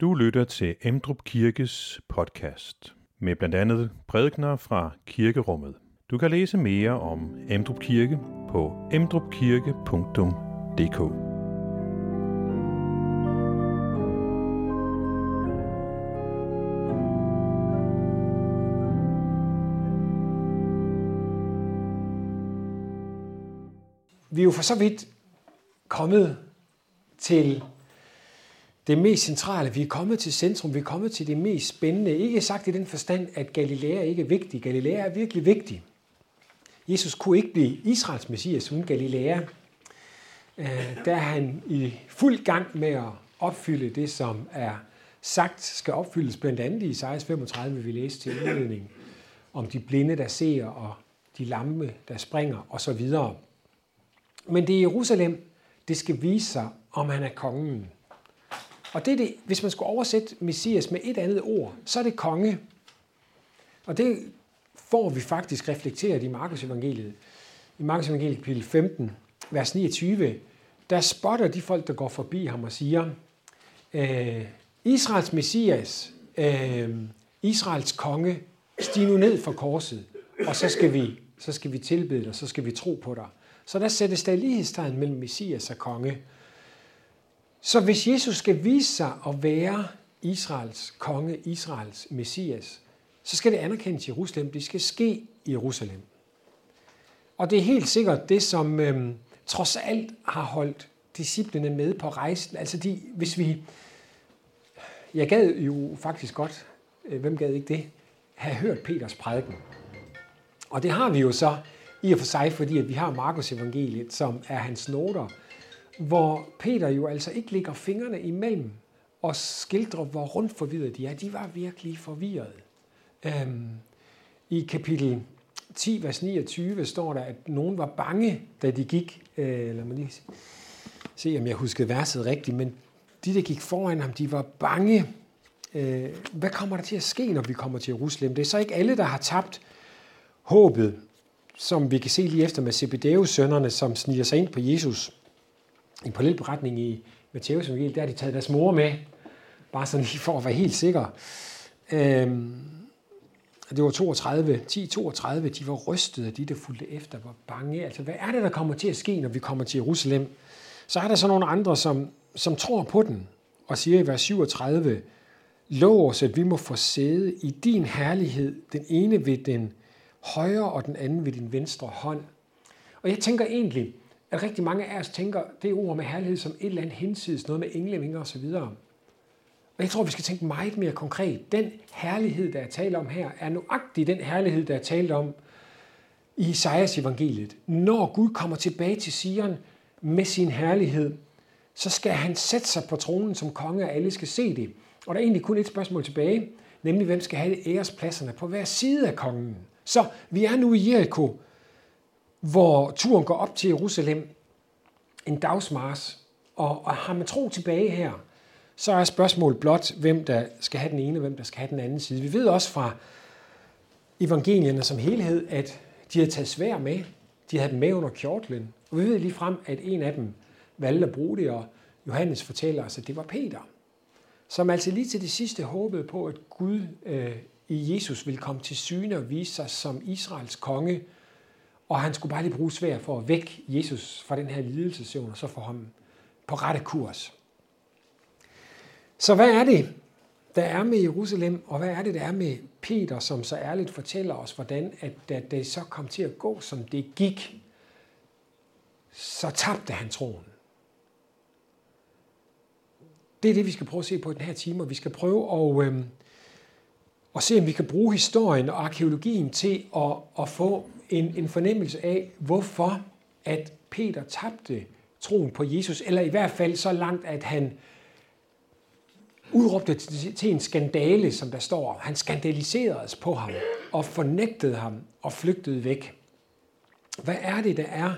Du lytter til Emdrup Kirkes podcast med blandt andet prædikner fra kirkerummet. Du kan læse mere om Emdrup Kirke på emdrupkirke.dk. Vi er jo for så vidt kommet til det mest centrale. Vi er kommet til centrum, vi er kommet til det mest spændende. Ikke sagt i den forstand, at Galilea ikke er vigtig. Galilea er virkelig vigtig. Jesus kunne ikke blive Israels messias uden Galilea. Øh, der er han i fuld gang med at opfylde det, som er sagt skal opfyldes, blandt andet i Isaias 35, vi læste til indledning, om de blinde, der ser, og de lamme, der springer, osv. Men det er Jerusalem, det skal vise sig, om han er kongen. Og det er det, hvis man skulle oversætte Messias med et andet ord, så er det konge. Og det får vi faktisk reflekteret i Markus evangeliet. I Markus evangeliet kapitel 15, vers 29, der spotter de folk, der går forbi ham og siger, øh, Israels Messias, øh, Israels konge, stig nu ned fra korset, og så skal vi, så skal vi tilbede dig, så skal vi tro på dig. Så der sættes der lighedstegn mellem Messias og konge. Så hvis Jesus skal vise sig at være Israels konge, Israels messias, så skal det anerkendes i Jerusalem. Det skal ske i Jerusalem. Og det er helt sikkert det, som øhm, trods alt har holdt disciplene med på rejsen. Altså de, hvis vi... Jeg gad jo faktisk godt, øh, hvem gad ikke det, have hørt Peters prædiken. Og det har vi jo så i og for sig, fordi at vi har Markus evangeliet, som er hans noter, hvor Peter jo altså ikke ligger fingrene imellem og skildrer, hvor rundt forvirret de er. De var virkelig forvirret. Øhm, I kapitel 10, vers 29 står der, at nogen var bange, da de gik. Øh, lad mig lige se, om jeg husker verset rigtigt, men de, der gik foran ham, de var bange. Øh, hvad kommer der til at ske, når vi kommer til Jerusalem? Det er så ikke alle, der har tabt håbet, som vi kan se lige efter med Zebedeus sønnerne, som sniger sig ind på Jesus en parallelberetning i Matteus evangeliet, der har de taget deres mor med, bare sådan lige for at være helt sikker. Øhm, det var 32, 10-32, de var rystede, de der fulgte efter, var bange. Altså, hvad er det, der kommer til at ske, når vi kommer til Jerusalem? Så er der så nogle andre, som, som tror på den, og siger i vers 37, Lov os, at vi må få sæde i din herlighed, den ene ved den højre og den anden ved din venstre hånd. Og jeg tænker egentlig, at rigtig mange af os tænker det ord med herlighed som et eller andet hinsides, noget med englevinger osv. Og jeg tror, vi skal tænke meget mere konkret. Den herlighed, der er talt om her, er nuagtig den herlighed, der er talt om i Isaias evangeliet. Når Gud kommer tilbage til Sion med sin herlighed, så skal han sætte sig på tronen som konge, og alle skal se det. Og der er egentlig kun et spørgsmål tilbage, nemlig hvem skal have ærespladserne på hver side af kongen. Så vi er nu i Jericho, hvor turen går op til Jerusalem, en dagsmars, og, og har man tro tilbage her, så er spørgsmålet blot, hvem der skal have den ene, og hvem der skal have den anden side. Vi ved også fra evangelierne som helhed, at de havde taget svær med. De havde dem med under kjortlen. Og vi ved lige frem, at en af dem valgte at bruge det, og Johannes fortæller os, at det var Peter, som altså lige til det sidste håbede på, at Gud øh, i Jesus ville komme til syne og vise sig som Israels konge, og han skulle bare lige bruge svær for at vække Jesus fra den her lidelsesøvn, og så få ham på rette kurs. Så hvad er det, der er med Jerusalem, og hvad er det, der er med Peter, som så ærligt fortæller os, hvordan at da det så kom til at gå, som det gik, så tabte han troen. Det er det, vi skal prøve at se på i den her time, og vi skal prøve at, øh, og se, om vi kan bruge historien og arkeologien til at, at få en, en fornemmelse af, hvorfor at Peter tabte troen på Jesus, eller i hvert fald så langt, at han udråbte til, til en skandale, som der står. Han skandaliseredes på ham og fornægtede ham og flygtede væk. Hvad er det, der er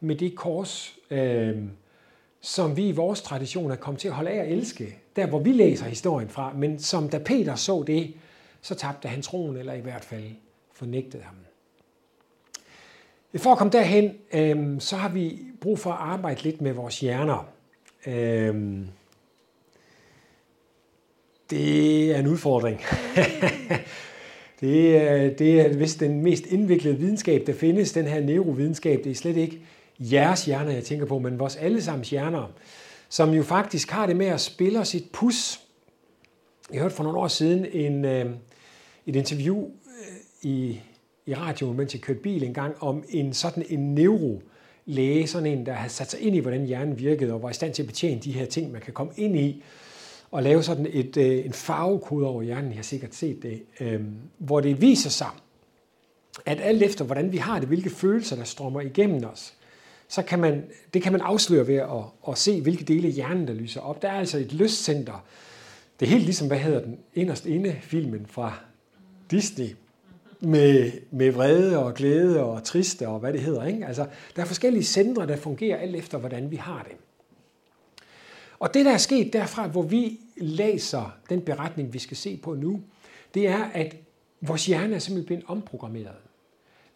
med det kors, øh, som vi i vores tradition er kommet til at holde af at elske, der hvor vi læser historien fra, men som da Peter så det, så tabte han troen, eller i hvert fald fornægtede ham. For at komme derhen, øh, så har vi brug for at arbejde lidt med vores hjerner. Øh, Det er en udfordring. det, er, det er vist den mest indviklede videnskab, der findes, den her neurovidenskab. Det er slet ikke jeres hjerner, jeg tænker på, men vores allesammens hjerner, som jo faktisk har det med at spille os et pus. Jeg hørte for nogle år siden en, øh, et interview øh, i, i radioen, mens jeg kørte bil en gang, om en sådan en neurolæge, sådan en, der har sat sig ind i, hvordan hjernen virkede, og var i stand til at betjene de her ting, man kan komme ind i, og lave sådan et, øh, en farvekode over hjernen, jeg har sikkert set det, øh, hvor det viser sig, at alt efter, hvordan vi har det, hvilke følelser, der strømmer igennem os, så kan man, det kan man afsløre ved at, at se, hvilke dele af hjernen, der lyser op. Der er altså et lystcenter. Det er helt ligesom, hvad hedder den inderst inde filmen fra Disney, med, med vrede og glæde og triste og hvad det hedder. Ikke? Altså, der er forskellige centre, der fungerer alt efter, hvordan vi har det. Og det, der er sket derfra, hvor vi læser den beretning, vi skal se på nu, det er, at vores hjerne er simpelthen blevet omprogrammeret.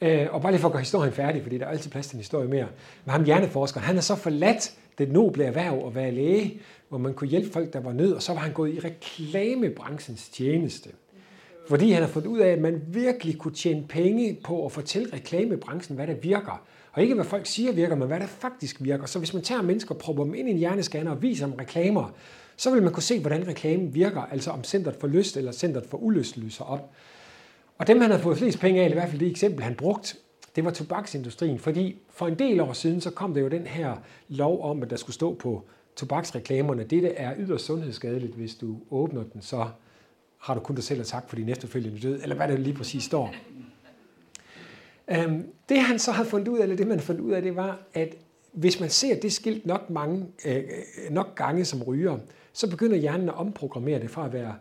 Øh, og bare lige for at gøre historien færdig, fordi der er altid plads til en historie mere. Men ham hjerneforskeren, han er så forladt det noble erhverv at være læge, hvor man kunne hjælpe folk, der var nød, og så var han gået i reklamebranchens tjeneste. Fordi han har fundet ud af, at man virkelig kunne tjene penge på at fortælle reklamebranchen, hvad der virker. Og ikke hvad folk siger virker, men hvad der faktisk virker. Så hvis man tager mennesker og propper dem ind i en hjernescanner og viser dem reklamer, så vil man kunne se, hvordan reklamen virker, altså om centret for lyst eller centret for ulyst lyser op. Og dem, han har fået flest penge af, i hvert fald det eksempel, han brugte, det var tobaksindustrien. Fordi for en del år siden, så kom der jo den her lov om, at der skulle stå på tobaksreklamerne, det er yderst sundhedsskadeligt, hvis du åbner den, så har du kun dig selv at takke for din efterfølgende død, eller hvad det lige præcis står. Um, det han så havde fundet ud af, eller det man fandt ud af, det var, at hvis man ser det skilt nok, mange, øh, øh, nok gange som ryger, så begynder hjernen at omprogrammere det fra at være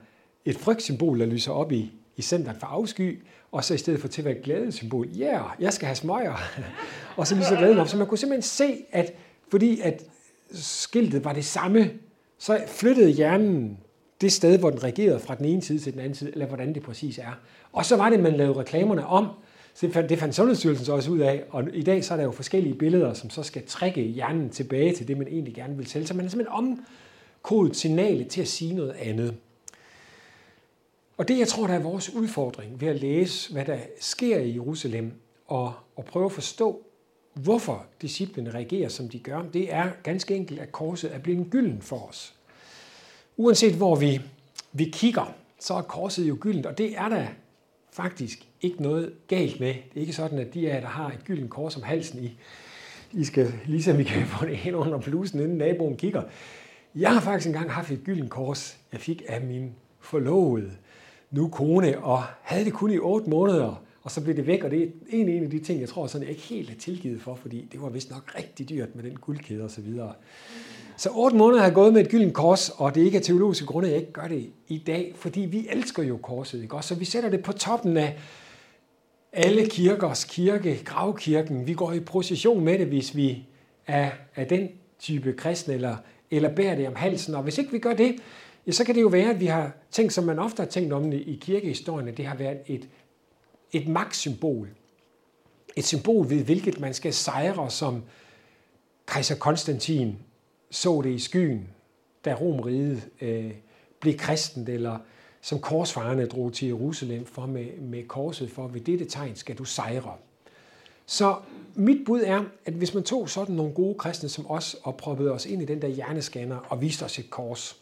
et frygtsymbol, der lyser op i, i centret for afsky, og så i stedet for til at være et glædesymbol. Ja, yeah, jeg skal have smøger. og så lyser glæden op. Så man kunne simpelthen se, at fordi at skiltet var det samme, så flyttede hjernen det sted, hvor den regerede fra den ene side til den anden side, eller hvordan det præcis er. Og så var det, man lavede reklamerne om. Så det fandt, det fandt Sundhedsstyrelsen så også ud af, og i dag så er der jo forskellige billeder, som så skal trække hjernen tilbage til det, man egentlig gerne vil sælge. Så man har simpelthen omkodet signalet til at sige noget andet. Og det, jeg tror, der er vores udfordring ved at læse, hvad der sker i Jerusalem, og, og prøve at forstå, hvorfor disciplene reagerer, som de gør, det er ganske enkelt, at korset er blevet en gylden for os. Uanset hvor vi, vi kigger, så er korset jo gyldent, og det er der faktisk ikke noget galt med. Det er ikke sådan, at de af der har et gyldent kors om halsen, I, I skal, ligesom I kan få det hen under blusen, inden naboen kigger. Jeg har faktisk engang haft et gyldent kors, jeg fik af min forlovede nu kone, og havde det kun i 8 måneder, og så blev det væk, og det er en, en af de ting, jeg tror, sådan, jeg ikke helt er tilgivet for, fordi det var vist nok rigtig dyrt med den guldkæde og så videre. Så otte måneder har jeg gået med et gyldent kors, og det er ikke af teologiske grunde, jeg ikke gør det i dag, fordi vi elsker jo korset, ikke også? Så vi sætter det på toppen af alle kirkers kirke, gravkirken. Vi går i procession med det, hvis vi er af den type kristne, eller, eller bærer det om halsen. Og hvis ikke vi gør det, ja, så kan det jo være, at vi har tænkt, som man ofte har tænkt om det i kirkehistorien, at det har været et, et magtsymbol. Et symbol ved hvilket man skal sejre, som kejser Konstantin så det i skyen, da Romeriet øh, blev kristent, eller som korsfarerne drog til Jerusalem for med, med korset, for ved dette tegn skal du sejre. Så mit bud er, at hvis man tog sådan nogle gode kristne som os, og proppede os ind i den der hjerneskanner og viste os et kors,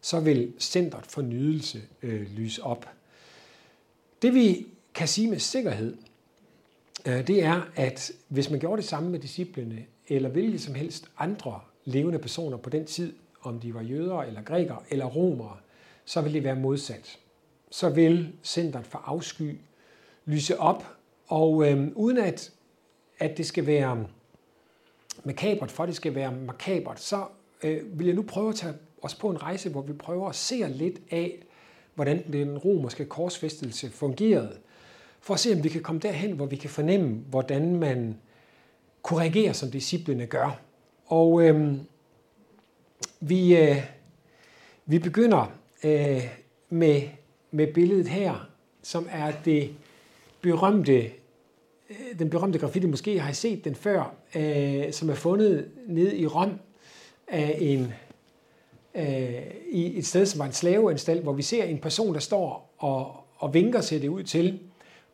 så vil centret for nydelse øh, lyse op. Det vi kan sige med sikkerhed, øh, det er, at hvis man gjorde det samme med disciplene, eller hvilke som helst andre levende personer på den tid, om de var jøder eller grækere eller romere, så vil det være modsat. Så vil centret for afsky lyse op, og øh, uden at, at det skal være makabert, for det skal være makabert, så øh, vil jeg nu prøve at tage os på en rejse, hvor vi prøver at se lidt af, hvordan den romerske korsfæstelse fungerede, for at se, om vi kan komme derhen, hvor vi kan fornemme, hvordan man kunne reagere, som disciplene gør. Og øh, vi, øh, vi begynder øh, med, med billedet her, som er det berømte, øh, den berømte graffiti, måske har I set den før, øh, som er fundet nede i Rom af en øh, i et sted, som var en slaveanstalt, hvor vi ser en person, der står og, og vinker ser det ud til.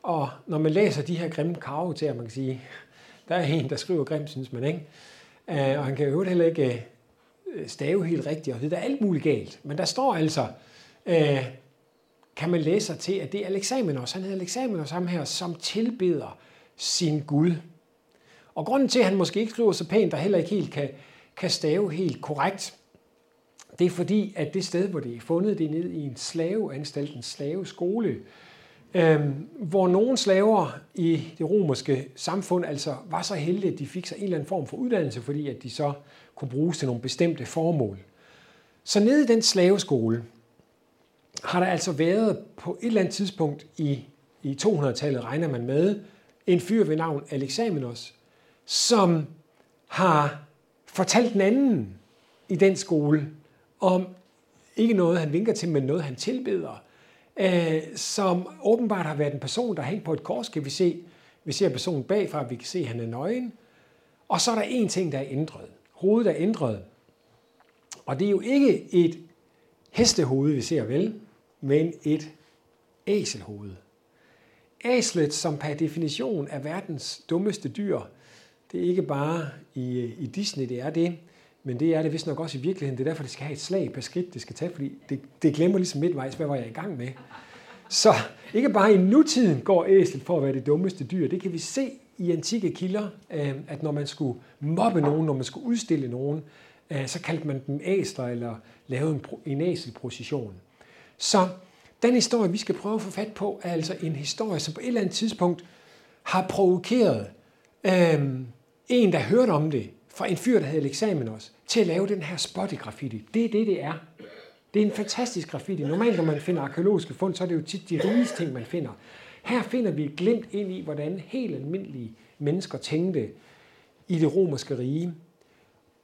Og når man læser de her grimme karve til, man kan sige, der er en, der skriver grimt, synes man, ikke? Øh, og han kan jo heller ikke øh, stave helt rigtigt, og det er alt muligt galt. Men der står altså, øh, kan man læse sig til, at det er Alexamenos, han hedder Alexamenos ham her, som tilbeder sin Gud. Og grunden til, at han måske ikke skriver så pænt, og heller ikke helt kan, kan stave helt korrekt, det er fordi, at det sted, hvor det er fundet, det er nede i en slaveanstalt, en slaveskole, skole, Øhm, hvor nogle slaver i det romerske samfund altså var så heldige, at de fik sig en eller anden form for uddannelse, fordi at de så kunne bruges til nogle bestemte formål. Så nede i den slaveskole har der altså været på et eller andet tidspunkt i, i 200-tallet, regner man med, en fyr ved navn Alexamenos, som har fortalt den anden i den skole om ikke noget, han vinker til, men noget, han tilbeder, øh, som åbenbart har været en person, der hængt på et kors, kan vi se. Vi ser personen bagfra, vi kan se, at han er nøgen. Og så er der en ting, der er ændret. Hovedet er ændret. Og det er jo ikke et hestehoved, vi ser vel, men et æselhoved. Æslet, som per definition er verdens dummeste dyr, det er ikke bare i, i Disney, det er det, men det er det vist nok også i virkeligheden. Det er derfor, det skal have et slag per skridt, det skal tage, fordi det, det glemmer ligesom midtvejs, hvad var jeg i gang med. Så ikke bare i nutiden går æslet for at være det dummeste dyr. Det kan vi se i antikke kilder, øh, at når man skulle mobbe nogen, når man skulle udstille nogen, øh, så kaldte man dem æsler eller lavede en, en æselprocession. Så den historie, vi skal prøve at få fat på, er altså en historie, som på et eller andet tidspunkt har provokeret øh, en, der hørte om det, fra en fyr, der havde eksamen også, til at lave den her spotty graffiti. Det er det, det er. Det er en fantastisk graffiti. Normalt, når man finder arkeologiske fund, så er det jo tit de rigeste ting, man finder. Her finder vi et glimt ind i, hvordan helt almindelige mennesker tænkte i det romerske rige.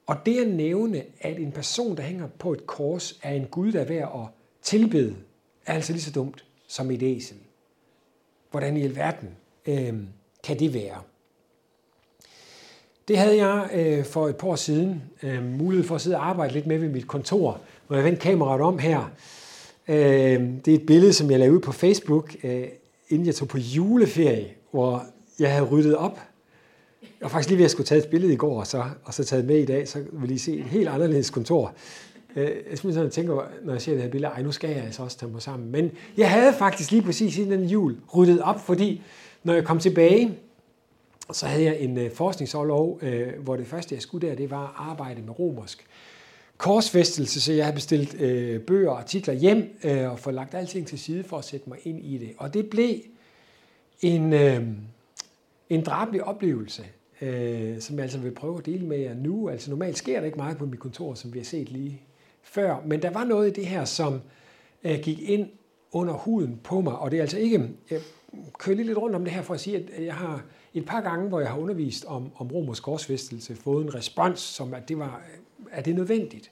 Og det at nævne, at en person, der hænger på et kors, er en gud, der er værd at tilbede, er altså lige så dumt som et æsel. Hvordan i alverden øh, kan det være? Det havde jeg øh, for et par år siden øh, mulighed for at sidde og arbejde lidt med ved mit kontor, hvor jeg vendte kameraet om her. Øh, det er et billede, som jeg lavede ud på Facebook, øh, inden jeg tog på juleferie, hvor jeg havde ryddet op. Jeg var faktisk lige ved at skulle tage et billede i går, og så, og så taget med i dag, så vil I se et helt anderledes kontor. Øh, jeg sådan tænker, når jeg ser det her billede, ej, nu skal jeg altså også tage mig sammen. Men jeg havde faktisk lige præcis inden den jul ryddet op, fordi når jeg kom tilbage, så havde jeg en øh, øh, hvor det første, jeg skulle der, det var at arbejde med romersk korsfæstelse, så jeg havde bestilt øh, bøger og artikler hjem øh, og fået lagt alting til side for at sætte mig ind i det. Og det blev en, øh, en drabelig oplevelse, øh, som jeg altså vil prøve at dele med jer nu. Altså normalt sker der ikke meget på mit kontor, som vi har set lige før, men der var noget i det her, som øh, gik ind under huden på mig, og det er altså ikke, jeg kører lige lidt rundt om det her for at sige, at jeg har et par gange, hvor jeg har undervist om, om romersk korsfæstelse, fået en respons, som at det var, er det nødvendigt.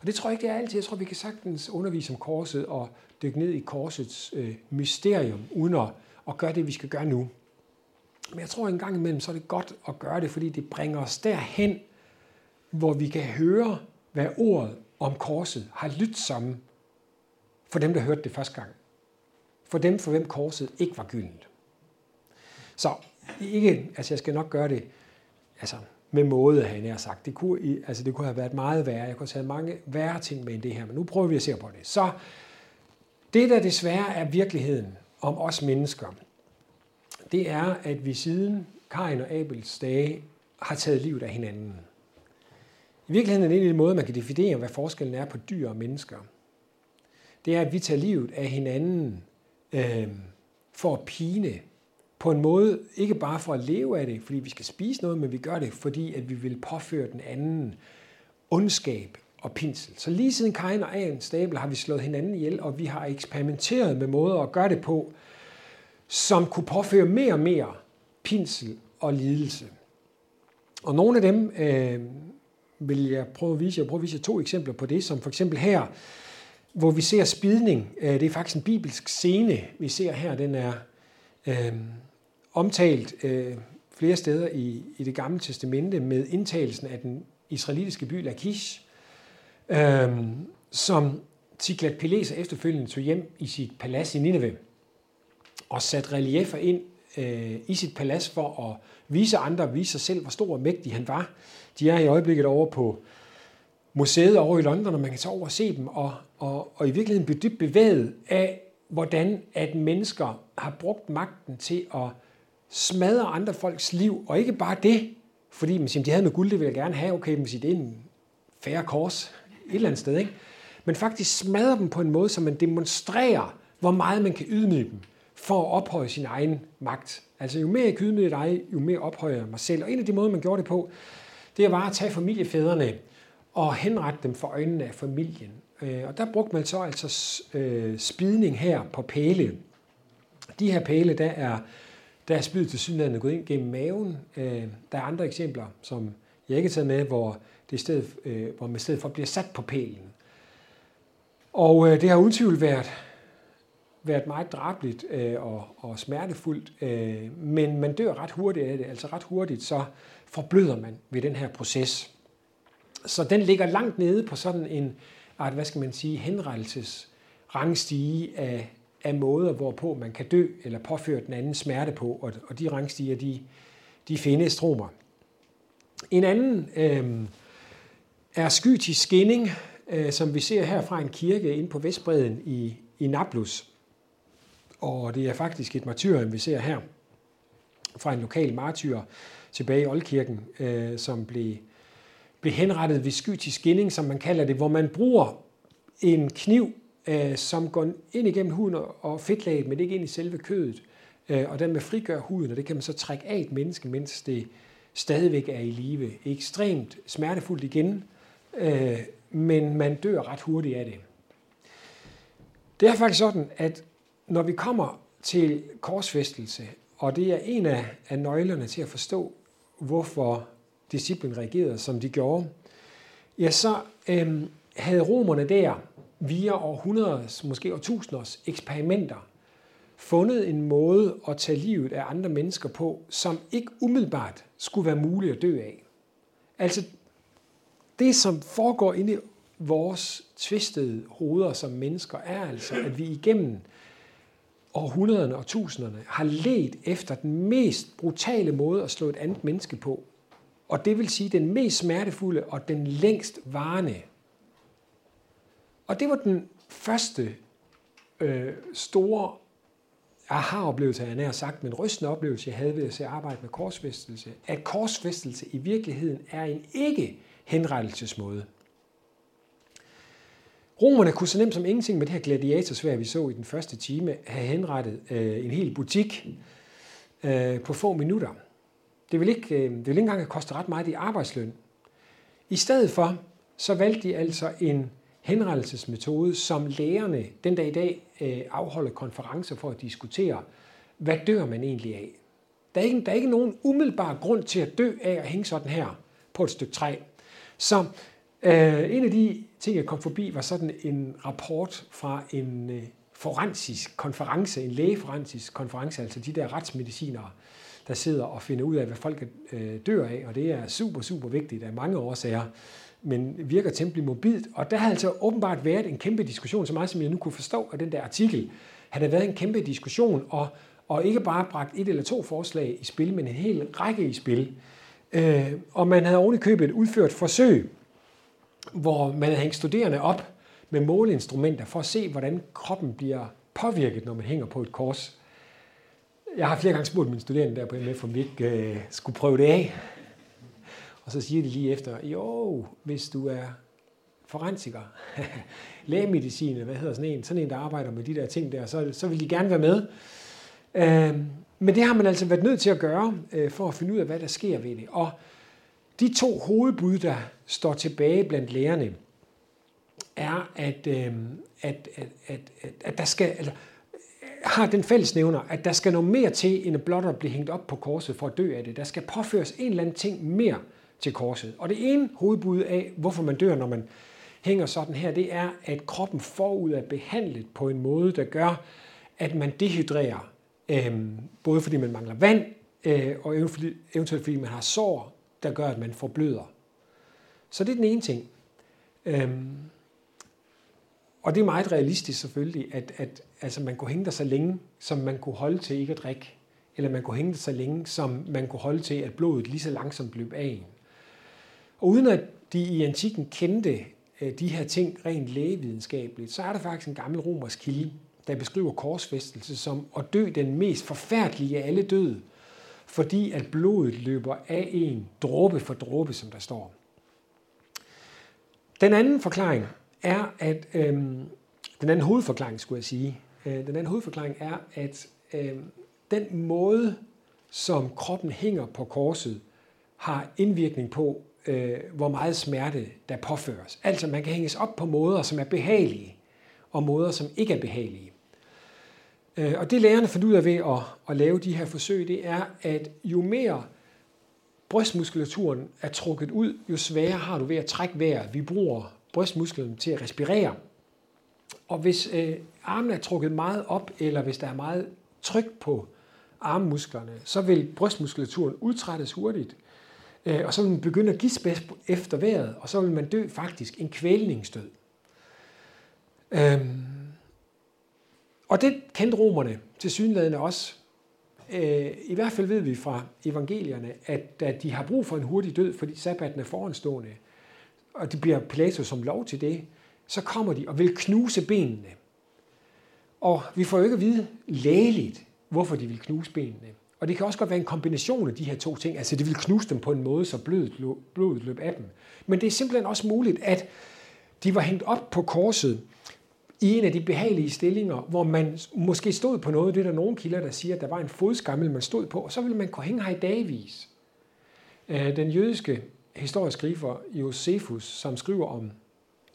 Og det tror jeg ikke, det er altid. Jeg tror, vi kan sagtens undervise om korset og dykke ned i korsets øh, mysterium, uden at, at gøre det, vi skal gøre nu. Men jeg tror, en gang imellem, så er det godt at gøre det, fordi det bringer os derhen, hvor vi kan høre, hvad ordet om korset har lyttet som for dem, der hørte det første gang. For dem, for hvem korset ikke var gyldent. Så ikke, altså jeg skal nok gøre det altså, med måde, han har sagt. Det kunne, altså det kunne have været meget værre. Jeg kunne have taget mange værre ting med end det her, men nu prøver vi at se på det. Så det, der desværre er virkeligheden om os mennesker, det er, at vi siden Kain og Abels dage har taget livet af hinanden. I virkeligheden er det en måde, man kan definere, hvad forskellen er på dyr og mennesker. Det er, at vi tager livet af hinanden øh, for at pine på en måde, ikke bare for at leve af det, fordi vi skal spise noget, men vi gør det, fordi at vi vil påføre den anden ondskab og pinsel. Så lige siden Kain og Aen stabel har vi slået hinanden ihjel, og vi har eksperimenteret med måder at gøre det på, som kunne påføre mere og mere pinsel og lidelse. Og nogle af dem øh, vil jeg prøve at vise. Jeg prøve at vise to eksempler på det, som for eksempel her, hvor vi ser spidning. Øh, det er faktisk en bibelsk scene, vi ser her. Den er øh, omtalt øh, flere steder i, i det gamle testamente med indtagelsen af den israelitiske by Lakish. øh, som Tiglat-Pileser efterfølgende tog hjem i sit palads i Nineveh og satte reliefer ind øh, i sit palads for at vise andre, vise sig selv, hvor stor og mægtig han var. De er i øjeblikket over på museet over i London, og man kan tage over og se dem, og, og, og i virkeligheden blive dybt bevæget af, hvordan at mennesker har brugt magten til at smadre andre folks liv, og ikke bare det, fordi man siger, de havde noget guld, det vil jeg gerne have, okay, men det er en færre kors et eller andet sted, ikke? men faktisk smadre dem på en måde, så man demonstrerer, hvor meget man kan ydmyge dem for at ophøje sin egen magt. Altså jo mere jeg kan ydmyge dig, jo mere ophøjer jeg mig selv. Og en af de måder, man gjorde det på, det var at tage familiefædrene og henrette dem for øjnene af familien. Øh, og der brugte man så altså øh, spidning her på pæle. De her pæle, der er, der er spidet til synligheden gået ind gennem maven. Øh, der er andre eksempler, som jeg ikke har taget med, hvor, det sted, øh, hvor man i stedet for bliver sat på pælen. Og det har uden tvivl været, været meget drabligt og, og smertefuldt, men man dør ret hurtigt af det. Altså ret hurtigt, så forbløder man ved den her proces. Så den ligger langt nede på sådan en, art, hvad skal man sige, henrettelses rangstige af, af måder, hvorpå man kan dø eller påføre den anden smerte på, og, og de rangstiger, de, de findes, romer. En anden øh, er skytisk skinning, øh, som vi ser her fra en kirke inde på Vestbreden i, i Nablus. Og det er faktisk et martyrium, vi ser her fra en lokal martyr tilbage i Oldkirken, øh, som blev blev henrettet ved skytisk skinning, som man kalder det, hvor man bruger en kniv, øh, som går ind igennem huden og fedtlaget, men ikke ind i selve kødet, øh, og dermed frigør huden, og det kan man så trække af et menneske, mens det stadigvæk er i live. Ekstremt smertefuldt igen, øh, men man dør ret hurtigt af det. Det er faktisk sådan, at når vi kommer til korsfæstelse, og det er en af, af nøglerne til at forstå, hvorfor disciplen reagerede, som de gjorde, ja, så øhm, havde romerne der via århundreders, måske årtusinders eksperimenter, fundet en måde at tage livet af andre mennesker på, som ikke umiddelbart skulle være muligt at dø af. Altså, det som foregår inde i vores tvistede hoveder som mennesker, er altså, at vi igennem århundrederne og tusinderne har let efter den mest brutale måde at slå et andet menneske på, og det vil sige den mest smertefulde og den længst varende. Og det var den første øh, store aha-oplevelse, jeg nær sagt, men rystende oplevelse, jeg havde ved at se arbejde med korsfæstelse, at korsfæstelse i virkeligheden er en ikke henrettelsesmåde. Romerne kunne så nemt som ingenting med det her gladiatorsvær, vi så i den første time, have henrettet øh, en hel butik øh, på få minutter. Det vil ikke, øh, det ville ikke engang have kostet ret meget i arbejdsløn. I stedet for, så valgte de altså en henrettelsesmetode, som lægerne den dag i dag øh, afholder konferencer for at diskutere, hvad dør man egentlig af? Der er ikke, der er ikke nogen umiddelbar grund til at dø af at hænge sådan her på et stykke træ. Så øh, en af de ting, jeg kom forbi, var sådan en rapport fra en øh, forensisk konference, en lægeforensisk konference, altså de der retsmedicinere, der sidder og finder ud af, hvad folk øh, dør af, og det er super, super vigtigt af mange årsager, men virker temmelig mobilt. Og der har altså åbenbart været en kæmpe diskussion, så meget som jeg nu kunne forstå af den der artikel, har der været en kæmpe diskussion, og, og ikke bare bragt et eller to forslag i spil, men en hel række i spil. Øh, og man havde oven købet udført forsøg, hvor man havde hængt studerende op med måleinstrumenter for at se, hvordan kroppen bliver påvirket, når man hænger på et kors. Jeg har flere gange spurgt mine studerende der på MF, om vi ikke øh, skulle prøve det af. Og så siger de lige efter, jo, hvis du er forensiker, lægemedicin, hvad hedder sådan en, sådan en, der arbejder med de der ting der, så, så vil de gerne være med. Øh, men det har man altså været nødt til at gøre, øh, for at finde ud af, hvad der sker ved det. Og de to hovedbud, der står tilbage blandt lærerne, er, at, øh, at, at, at, at, at der skal, altså, har den fællesnævner, at der skal noget mere til, end blot at blive hængt op på korset for at dø af det. Der skal påføres en eller anden ting mere til korset. Og det ene hovedbud af, hvorfor man dør, når man hænger sådan her, det er, at kroppen forud er behandlet på en måde, der gør, at man dehydrerer, øh, både fordi man mangler vand, øh, og eventuelt fordi man har sår, der gør, at man forbløder. Så det er den ene ting. Øh, Og det er meget realistisk selvfølgelig, at, at altså, man kunne hænge der så længe, som man kunne holde til ikke at drikke. Eller man kunne hænge der så længe, som man kunne holde til, at blodet lige så langsomt løb af en. Og uden at de i antikken kendte øh, de her ting rent lægevidenskabeligt, så er der faktisk en gammel romersk kilde, der beskriver korsfæstelse som at dø den mest forfærdelige af alle døde, fordi at blodet løber af en dråbe for dråbe, som der står. Den anden forklaring er, at øhm, den anden hovedforklaring, skulle jeg sige, Øh, den anden hovedforklaring er, at øh, den måde, som kroppen hænger på korset, har indvirkning på, øh, hvor meget smerte der påføres. Altså man kan hænges op på måder, som er behagelige, og måder, som ikke er behagelige. Og det lærerne fandt ud af ved at, at lave de her forsøg, det er, at jo mere brystmuskulaturen er trukket ud, jo sværere har du ved at trække vejret. Vi bruger brystmusklen til at respirere. Og hvis øh, armen er trukket meget op, eller hvis der er meget tryk på armmusklerne, så vil brystmuskulaturen udtrættes hurtigt, øh, og så vil man begynde at gispe efter vejret, og så vil man dø faktisk en kvælningsdød. Øhm, og det kendte romerne til synlædende også. Øh, I hvert fald ved vi fra evangelierne, at, at de har brug for en hurtig død, fordi sabbaten er foranstående, og det bliver Plato som lov til det, så kommer de og vil knuse benene. Og vi får jo ikke at vide lægeligt, hvorfor de vil knuse benene. Og det kan også godt være en kombination af de her to ting. Altså, det vil knuse dem på en måde, så blodet, blodet løb af dem. Men det er simpelthen også muligt, at de var hængt op på korset i en af de behagelige stillinger, hvor man måske stod på noget. Det er der nogle kilder, der siger, at der var en fodskammel, man stod på, og så ville man kunne hænge her i dagvis. Øh, den jødiske historieskriver Josefus, som skriver om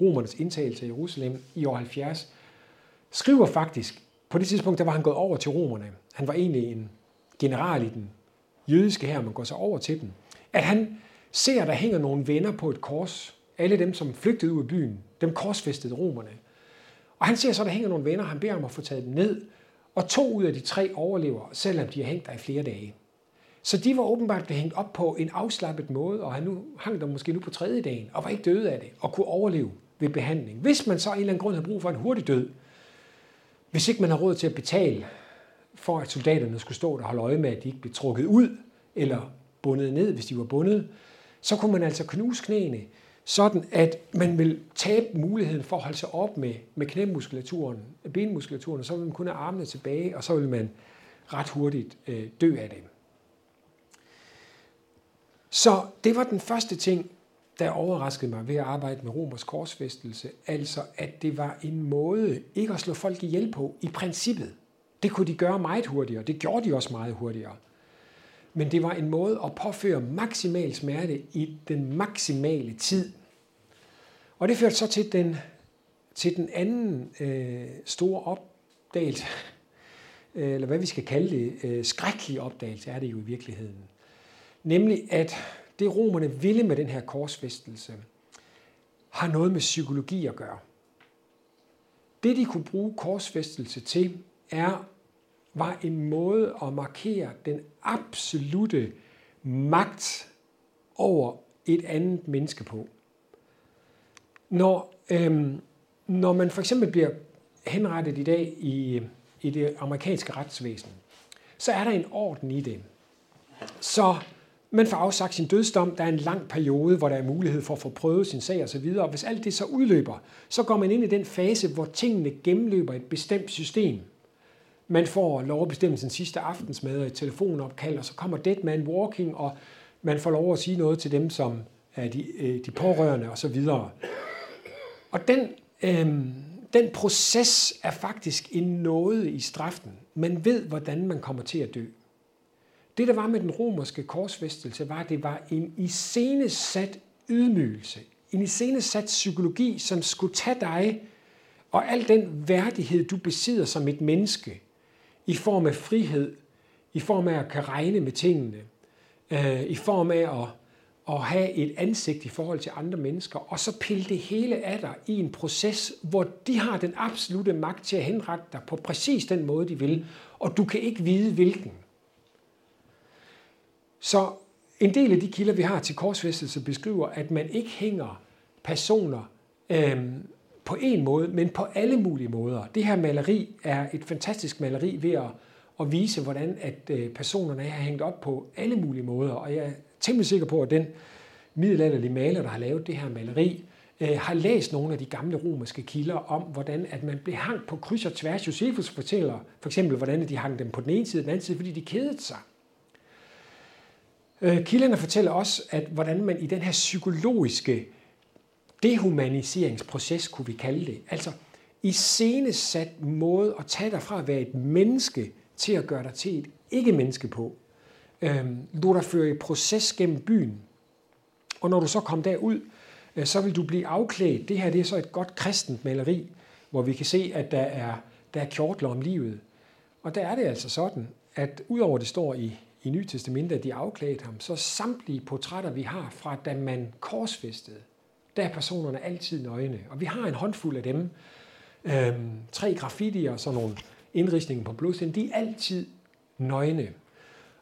romernes indtagelse i Jerusalem i år 70, skriver faktisk, på det tidspunkt, der var han gået over til romerne. Han var egentlig en general i den jødiske her, man går så over til den. At han ser, at der hænger nogle venner på et kors. Alle dem, som flygtede ud af byen, dem korsfæstede romerne. Og han ser så, at der hænger nogle venner, han beder om at få taget dem ned. Og to ud af de tre overlever, selvom de har hængt der i flere dage. Så de var åbenbart blevet hængt op på en afslappet måde, og han nu hang der måske nu på tredje dagen, og var ikke døde af det, og kunne overleve ved behandling. Hvis man så af en eller anden grund har brug for en hurtig død, hvis ikke man har råd til at betale for, at soldaterne skulle stå der og holde øje med, at de ikke blev trukket ud, eller bundet ned, hvis de var bundet, så kunne man altså knuse knæene, sådan at man vil tabe muligheden for at holde sig op med, med knæmuskulaturen, benmuskulaturen, og så vil man kunne have armene tilbage, og så vil man ret hurtigt øh, dø af det. Så det var den første ting, der overraskede mig ved at arbejde med romers korsfæstelse, altså at det var en måde ikke at slå folk ihjel på i princippet. Det kunne de gøre meget hurtigere, det gjorde de også meget hurtigere. Men det var en måde at påføre maksimal smerte i den maksimale tid. Og det førte så til den, til den anden øh, store opdagelse, øh, eller hvad vi skal kalde det, øh, skrækkelige opdagelse er det jo i virkeligheden. Nemlig at det romerne ville med den her korsfæstelse, har noget med psykologi at gøre. Det de kunne bruge korsfæstelse til, er, var en måde at markere den absolute magt over et andet menneske på. Når, øhm, når man for eksempel bliver henrettet i dag i, i det amerikanske retsvæsen, så er der en orden i det. Så man får afsagt sin dødsdom, der er en lang periode, hvor der er mulighed for at få prøvet sin sag osv. Og hvis alt det så udløber, så går man ind i den fase, hvor tingene gennemløber et bestemt system. Man får lov at bestemme sin sidste aftensmad og et telefonopkald, og så kommer dead man walking, og man får lov at sige noget til dem, som er de, øh, de pårørende osv. Og den, øh, den proces er faktisk en nåde i straften. Man ved, hvordan man kommer til at dø. Det, der var med den romerske korsfæstelse, var, at det var en iscenesat ydmygelse. En iscenesat psykologi, som skulle tage dig og al den værdighed, du besidder som et menneske, i form af frihed, i form af at kan regne med tingene, øh, i form af at, at have et ansigt i forhold til andre mennesker, og så pille det hele af dig i en proces, hvor de har den absolute magt til at henrette dig på præcis den måde, de vil, og du kan ikke vide, hvilken. Så en del af de kilder, vi har til korsfæstelse, beskriver, at man ikke hænger personer øhm, på en måde, men på alle mulige måder. Det her maleri er et fantastisk maleri ved at, at vise, hvordan at øh, personerne er hængt op på alle mulige måder. Og jeg er temmelig sikker på, at den middelalderlige maler, der har lavet det her maleri, øh, har læst nogle af de gamle romerske kilder om, hvordan at man blev hangt på kryds og tværs. Josephus fortæller for eksempel, hvordan de hang dem på den ene side og den anden side, fordi de kedede sig. Øh, kilderne fortæller også, at hvordan man i den her psykologiske dehumaniseringsproces, kunne vi kalde det, altså i senesat måde at tage dig fra at være et menneske til at gøre dig til et ikke-menneske på, øh, lå dig føre i proces gennem byen. Og når du så kom derud, øh, så vil du blive afklædt. Det her det er så et godt kristent maleri, hvor vi kan se, at der er, der er kjortler om livet. Og der er det altså sådan, at udover det står i, i Nye Testamentet, at de afklædte ham, så samtlige portrætter, vi har fra da man korsfæstede, der er personerne altid nøgne. Og vi har en håndfuld af dem. Øhm, tre graffitier og sådan nogle indridsninger på blodsten, de er altid nøgne.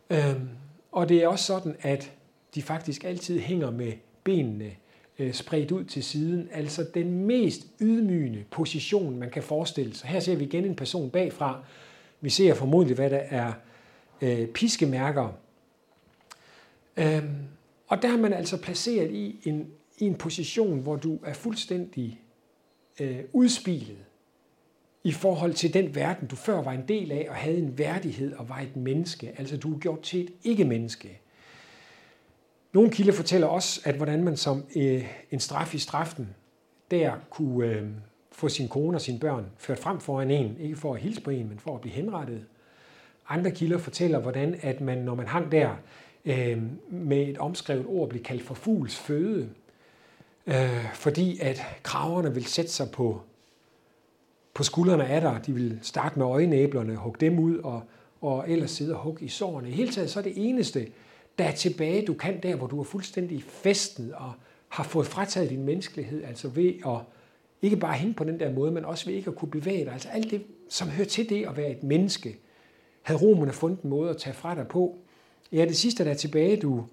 Øhm, og det er også sådan, at de faktisk altid hænger med benene øh, spredt ud til siden. Altså den mest ydmygende position, man kan forestille sig. Her ser vi igen en person bagfra. Vi ser formodentlig, hvad der er øh, piskemærker. Øhm, og der er man altså placeret i en, i en position, hvor du er fuldstændig øh, udspilet i forhold til den verden, du før var en del af og havde en værdighed og var et menneske. Altså du er gjort til et ikke-menneske. Nogle kilder fortæller også, at hvordan man som øh, en straf i straften, der kunne øh, få sin kone og sine børn ført frem foran en, ikke for at hilse på en, men for at blive henrettet. Andre kilder fortæller, hvordan at man, når man hang der, øh, med et omskrevet ord, blev kaldt for fugls føde, øh, fordi at kraverne vil sætte sig på, på skuldrene af dig. De vil starte med øjenæblerne, hugge dem ud, og, og ellers sidde og hugge i sårene. I hele taget så er det eneste, der er tilbage, du kan der, hvor du er fuldstændig festet og har fået frataget din menneskelighed, altså ved at ikke bare hænge på den der måde, men også ved ikke at kunne bevæge dig. Altså alt det, som hører til det at være et menneske, havde romerne fundet en måde at tage fra dig på. Ja, det sidste, der er tilbage, du,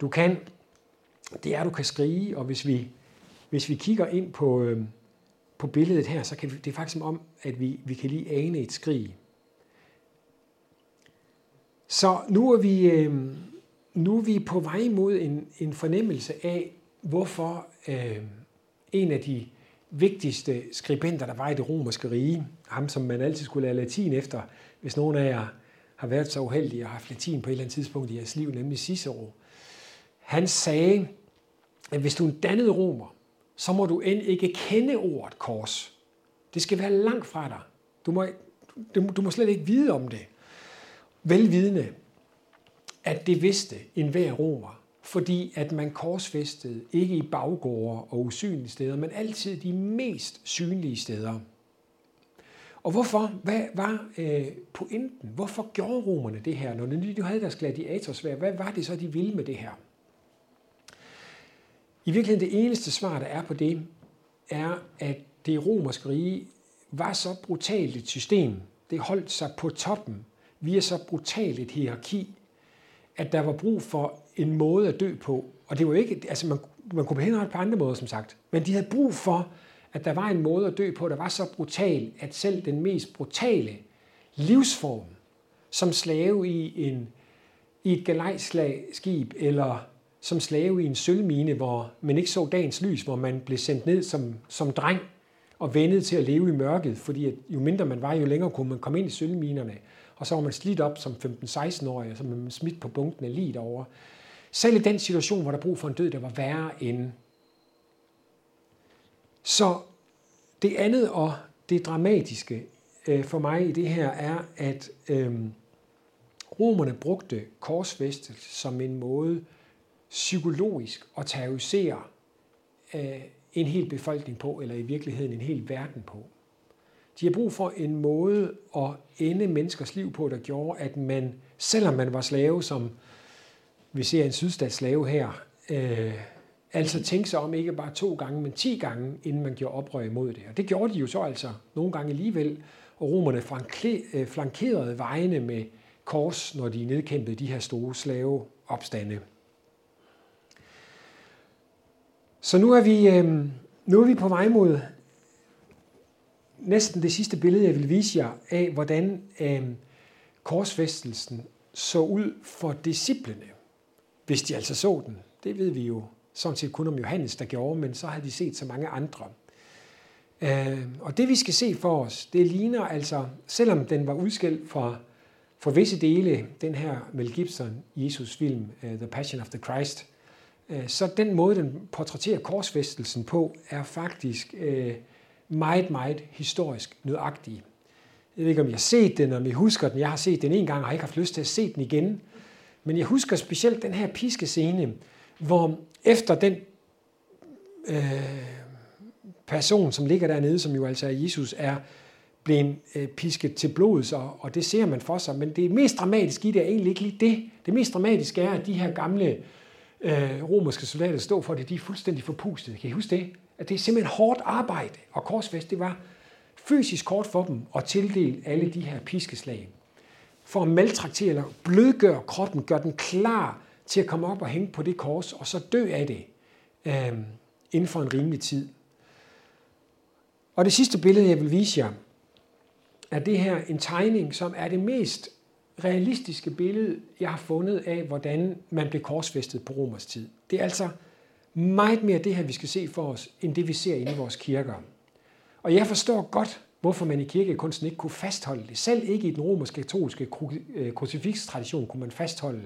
du kan, det er, at du kan skrige, og hvis vi, hvis vi kigger ind på, øh, på billedet her, så kan vi, det er faktisk som om, at vi, vi kan lige ane et skrig. Så nu er vi, øh, nu er vi på vej mod en, en fornemmelse af, hvorfor øh, en af de vigtigste skribenter, der var i det romerske rige, ham som man altid skulle lære latin efter, hvis nogen af jer har været så uheldige og haft latin på et eller andet tidspunkt i jeres liv, nemlig Cicero, han sagde, at hvis du er en dannet romer, så må du end ikke kende ordet kors. Det skal være langt fra dig. Du må, du, du må slet ikke vide om det. Velvidende, at det vidste enhver romer, fordi at man korsfæstede ikke i baggårde og usynlige steder, men altid de mest synlige steder. Og hvorfor? Hvad var øh, pointen? Hvorfor gjorde romerne det her, når de havde deres gladiatorsvær? Hvad var det så, de ville med det her? I virkeligheden det eneste svar, der er på det, er, at det romerske rige var så brutalt et system, det holdt sig på toppen via så brutalt et hierarki, at der var brug for en måde at dø på. Og det var ikke, altså man, man kunne behandle på andre måder, som sagt, men de havde brug for, at der var en måde at dø på, der var så brutal, at selv den mest brutale livsform, som slave i, en, i et galejskib eller som slave i en sølvmine, hvor man ikke så dagens lys, hvor man blev sendt ned som, som dreng og vendet til at leve i mørket, fordi at jo mindre man var, jo længere kunne man komme ind i sølvminerne. Og så var man slidt op som 15-16-årig, og så var man smidt på bunken af lige derovre. Selv i den situation, hvor der brug for en død, der var værre end. Så det andet og det dramatiske øh, for mig i det her er, at øh, romerne brugte korsfæstelse som en måde psykologisk at terrorisere øh, en hel befolkning på, eller i virkeligheden en hel verden på. De har brug for en måde at ende menneskers liv på, der gjorde, at man, selvom man var slave, som vi ser en sydstatsslave her, øh, altså tænke sig om ikke bare to gange, men ti gange, inden man gjorde oprør imod det. Og det gjorde de jo så altså nogle gange alligevel, og romerne øh, flankerede vejene med kors, når de nedkæmpede de her store slaveopstande. Så nu er vi, øh, nu er vi på vej mod næsten det sidste billede, jeg vil vise jer af, hvordan øh, korsfæstelsen så ud for disciplene, hvis de altså så den. Det ved vi jo sådan set kun om Johannes, der gjorde, men så har de set så mange andre. Øh, og det vi skal se for os, det ligner altså, selvom den var udskilt fra, for visse dele, den her Mel Gibson Jesus-film, øh, The Passion of the Christ, øh, så den måde, den portrætterer korsfæstelsen på, er faktisk meget, meget historisk nødagtig. Jeg ved ikke, om jeg har set den, om I husker den. Jeg har set den en gang, og har ikke haft lyst til at se den igen. Men jeg husker specielt den her piskescene, hvor efter den øh, person, som ligger dernede, som jo altså er Jesus, er blevet øh, pisket til blods, og, og det ser man for sig. Men det mest dramatiske i det er egentlig ikke lige det. Det mest dramatiske er, at de her gamle øh, romerske soldater står for det, de er fuldstændig forpustede. Kan I huske det? At det er simpelthen hårdt arbejde, og korsfest, det var fysisk kort for dem at tildele alle de her piskeslag. For at maltraktere eller blødgøre kroppen, gør den klar til at komme op og hænge på det kors, og så dø af det øh, inden for en rimelig tid. Og det sidste billede, jeg vil vise jer, er det her en tegning, som er det mest realistiske billede, jeg har fundet af, hvordan man blev korsfæstet på romers tid. Det er altså meget mere det her, vi skal se for os, end det vi ser inde i vores kirker. Og jeg forstår godt, hvorfor man i kirkekunsten ikke kunne fastholde det. Selv ikke i den romerske katolske øh, krucifikstradition kunne man fastholde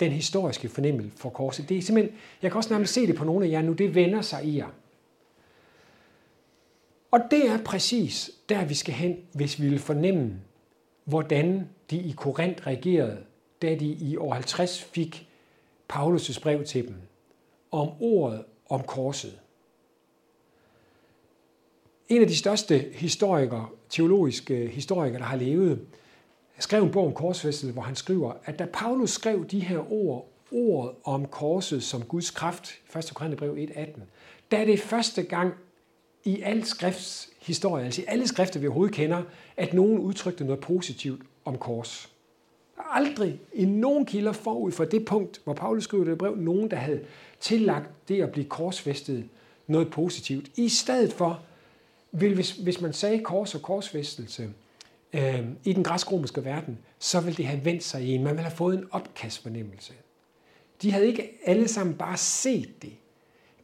den historiske fornemmelse for korset. Det er simpelthen, jeg kan også nærmest se det på nogle af jer nu, det vender sig i jer. Og det er præcis der, vi skal hen, hvis vi vil fornemme, hvordan de i Korinth reagerede, da de i år 50 fik Paulus' brev til dem om ordet om korset. En af de største historikere, teologiske historikere, der har levet, skrev en bog om korsfæstet, hvor han skriver, at da Paulus skrev de her ord, ordet om korset som Guds kraft, 1. Korintherbrev 1.18, da er det første gang i al skriftshistorie, altså i alle skrifter, vi overhovedet kender, at nogen udtrykte noget positivt om kors. Aldrig i nogen kilder forud for det punkt, hvor Paulus skrev det brev, nogen, der havde tillagt det at blive korsfæstet noget positivt. I stedet for, vil, hvis, hvis man sagde kors og korsfæstelse øh, i den græsk-romerske verden, så ville det have vendt sig i en. Man ville have fået en opkastfornemmelse. De havde ikke alle sammen bare set det.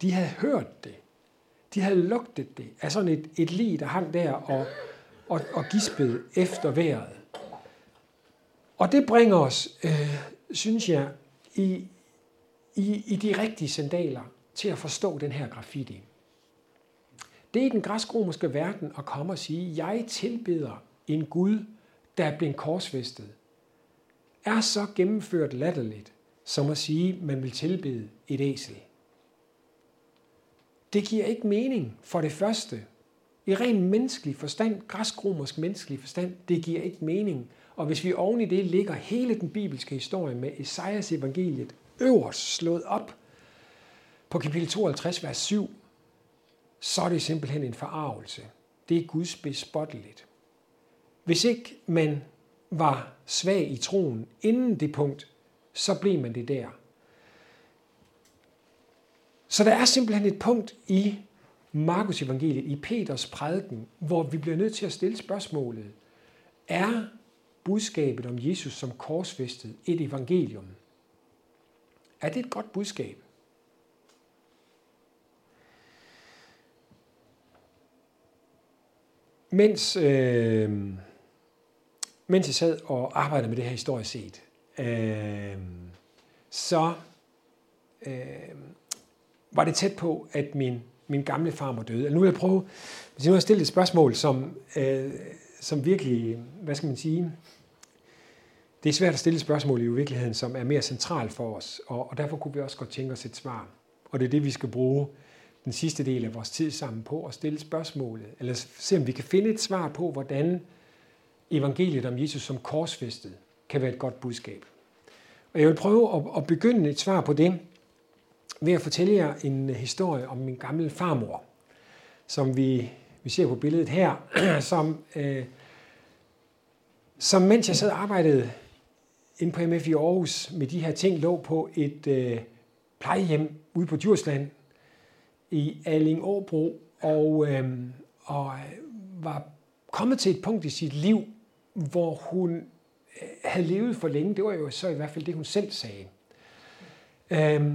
De havde hørt det. De havde lugtet det af sådan et, et lig, der hang der og, og, og gispede efter vejret. Og det bringer os, øh, synes jeg, i, i, i de rigtige sandaler til at forstå den her graffiti. Det er i den græsk-romerske verden at komme og sige, jeg tilbeder en Gud, der er blevet korsfæstet, er så gennemført latterligt, som at sige, man vil tilbede et æsel. Det giver ikke mening for det første. I ren menneskelig forstand, græsk-romersk menneskelig forstand, det giver ikke mening. Og hvis vi oven i det ligger hele den bibelske historie med Esajas evangeliet øverst slået op på kapitel 52, vers 7, så er det simpelthen en forarvelse. Det er Guds bespotteligt. Hvis ikke man var svag i troen inden det punkt, så blev man det der. Så der er simpelthen et punkt i Markus evangeliet, i Peters prædiken, hvor vi bliver nødt til at stille spørgsmålet, er budskabet om Jesus som korsfæstet et evangelium? Er det et godt budskab? Mens, øh, mens jeg sad og arbejdede med det her historie set, øh, så øh, var det tæt på, at min, min gamle farmor døde. Altså nu vil jeg prøve, hvis jeg nu har stillet et spørgsmål, som, øh, som virkelig, hvad skal man sige, det er svært at stille et spørgsmål i virkeligheden, som er mere centralt for os, og, og derfor kunne vi også godt tænke os et svar. Og det er det, vi skal bruge den sidste del af vores tid sammen på, at stille spørgsmålet, eller se om vi kan finde et svar på, hvordan evangeliet om Jesus som korsfæstet kan være et godt budskab. Og jeg vil prøve at, at begynde et svar på det, ved at fortælle jer en historie om min gamle farmor, som vi, vi ser på billedet her, som, øh, som mens jeg sad og arbejdede inde på MF i Aarhus med de her ting, lå på et øh, plejehjem ude på Djursland i Alling Åbro, øhm, og, øh, og var kommet til et punkt i sit liv, hvor hun øh, havde levet for længe. Det var jo så i hvert fald det, hun selv sagde. Øh,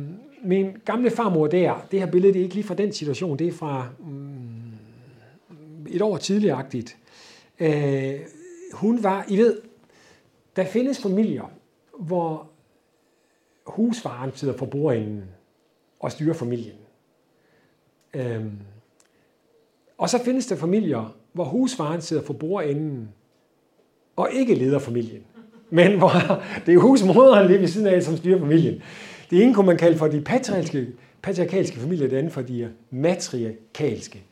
min gamle farmor der, det her billede det er ikke lige fra den situation, det er fra mm, et år tidligagtigt. Øh, hun var, I ved, der findes familier, hvor husfaren sidder for bordenden og styrer familien. Øhm, og så findes der familier, hvor husfaren sidder for bordenden og ikke leder familien. Men hvor det er husmoderen lige ved siden af, som styrer familien. Det ene kunne man kalde for de patriarkalske, patriarkalske familier, det andet for de øh, matriarkalske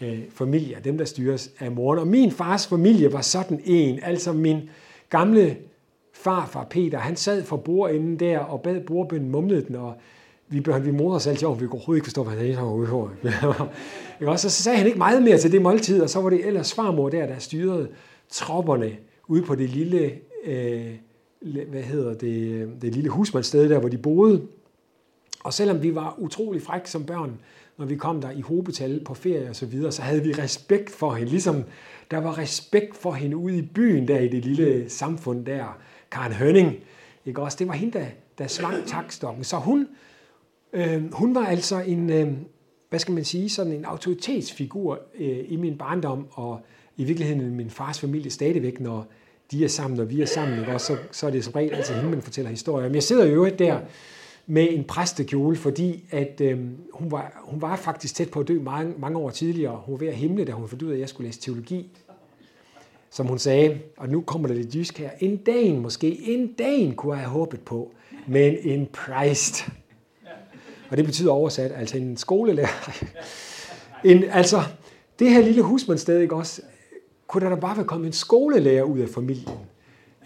øh, familier, dem der styres af moren. Og min fars familie var sådan en, altså min gamle farfar Peter, han sad for bordenden der og bad bordbønden mumlede den, og vi, vi morede os altid over, vi kunne overhovedet ikke forstå, hvad han sagde. Og så sagde han ikke meget mere til det måltid, og så var det ellers farmor der, der styrede tropperne ude på det lille, øh, hvad hedder det, øh, det lille husmandssted der, hvor de boede. Og selvom vi var utrolig frække som børn, når vi kom der i hobetal på ferie og så videre, så havde vi respekt for hende. Ligesom der var respekt for hende ude i byen der i det lille samfund der. Karen Hønning, ikke også? Det var hende, der, der svang takstokken. Så hun, øh, hun var altså en, øh, hvad skal man sige, sådan en autoritetsfigur øh, i min barndom, og i virkeligheden i min fars familie stadigvæk, når de er sammen, og vi er sammen, ikke? Også, så, så er det som regel altid hende, man fortæller historier. Men jeg sidder jo der med en præstekjole, fordi at, øh, hun, var, hun var faktisk tæt på at dø mange, mange år tidligere. Hun var ved at himle, da hun fandt ud af, at jeg skulle læse teologi. Som hun sagde, og nu kommer der lidt jysk her, en dag måske, en dag kunne jeg have håbet på, men en præst. Og det betyder oversat, altså en skolelærer. En, altså, det her lille husmandssted, ikke også, kunne der da bare være kommet en skolelærer ud af familien,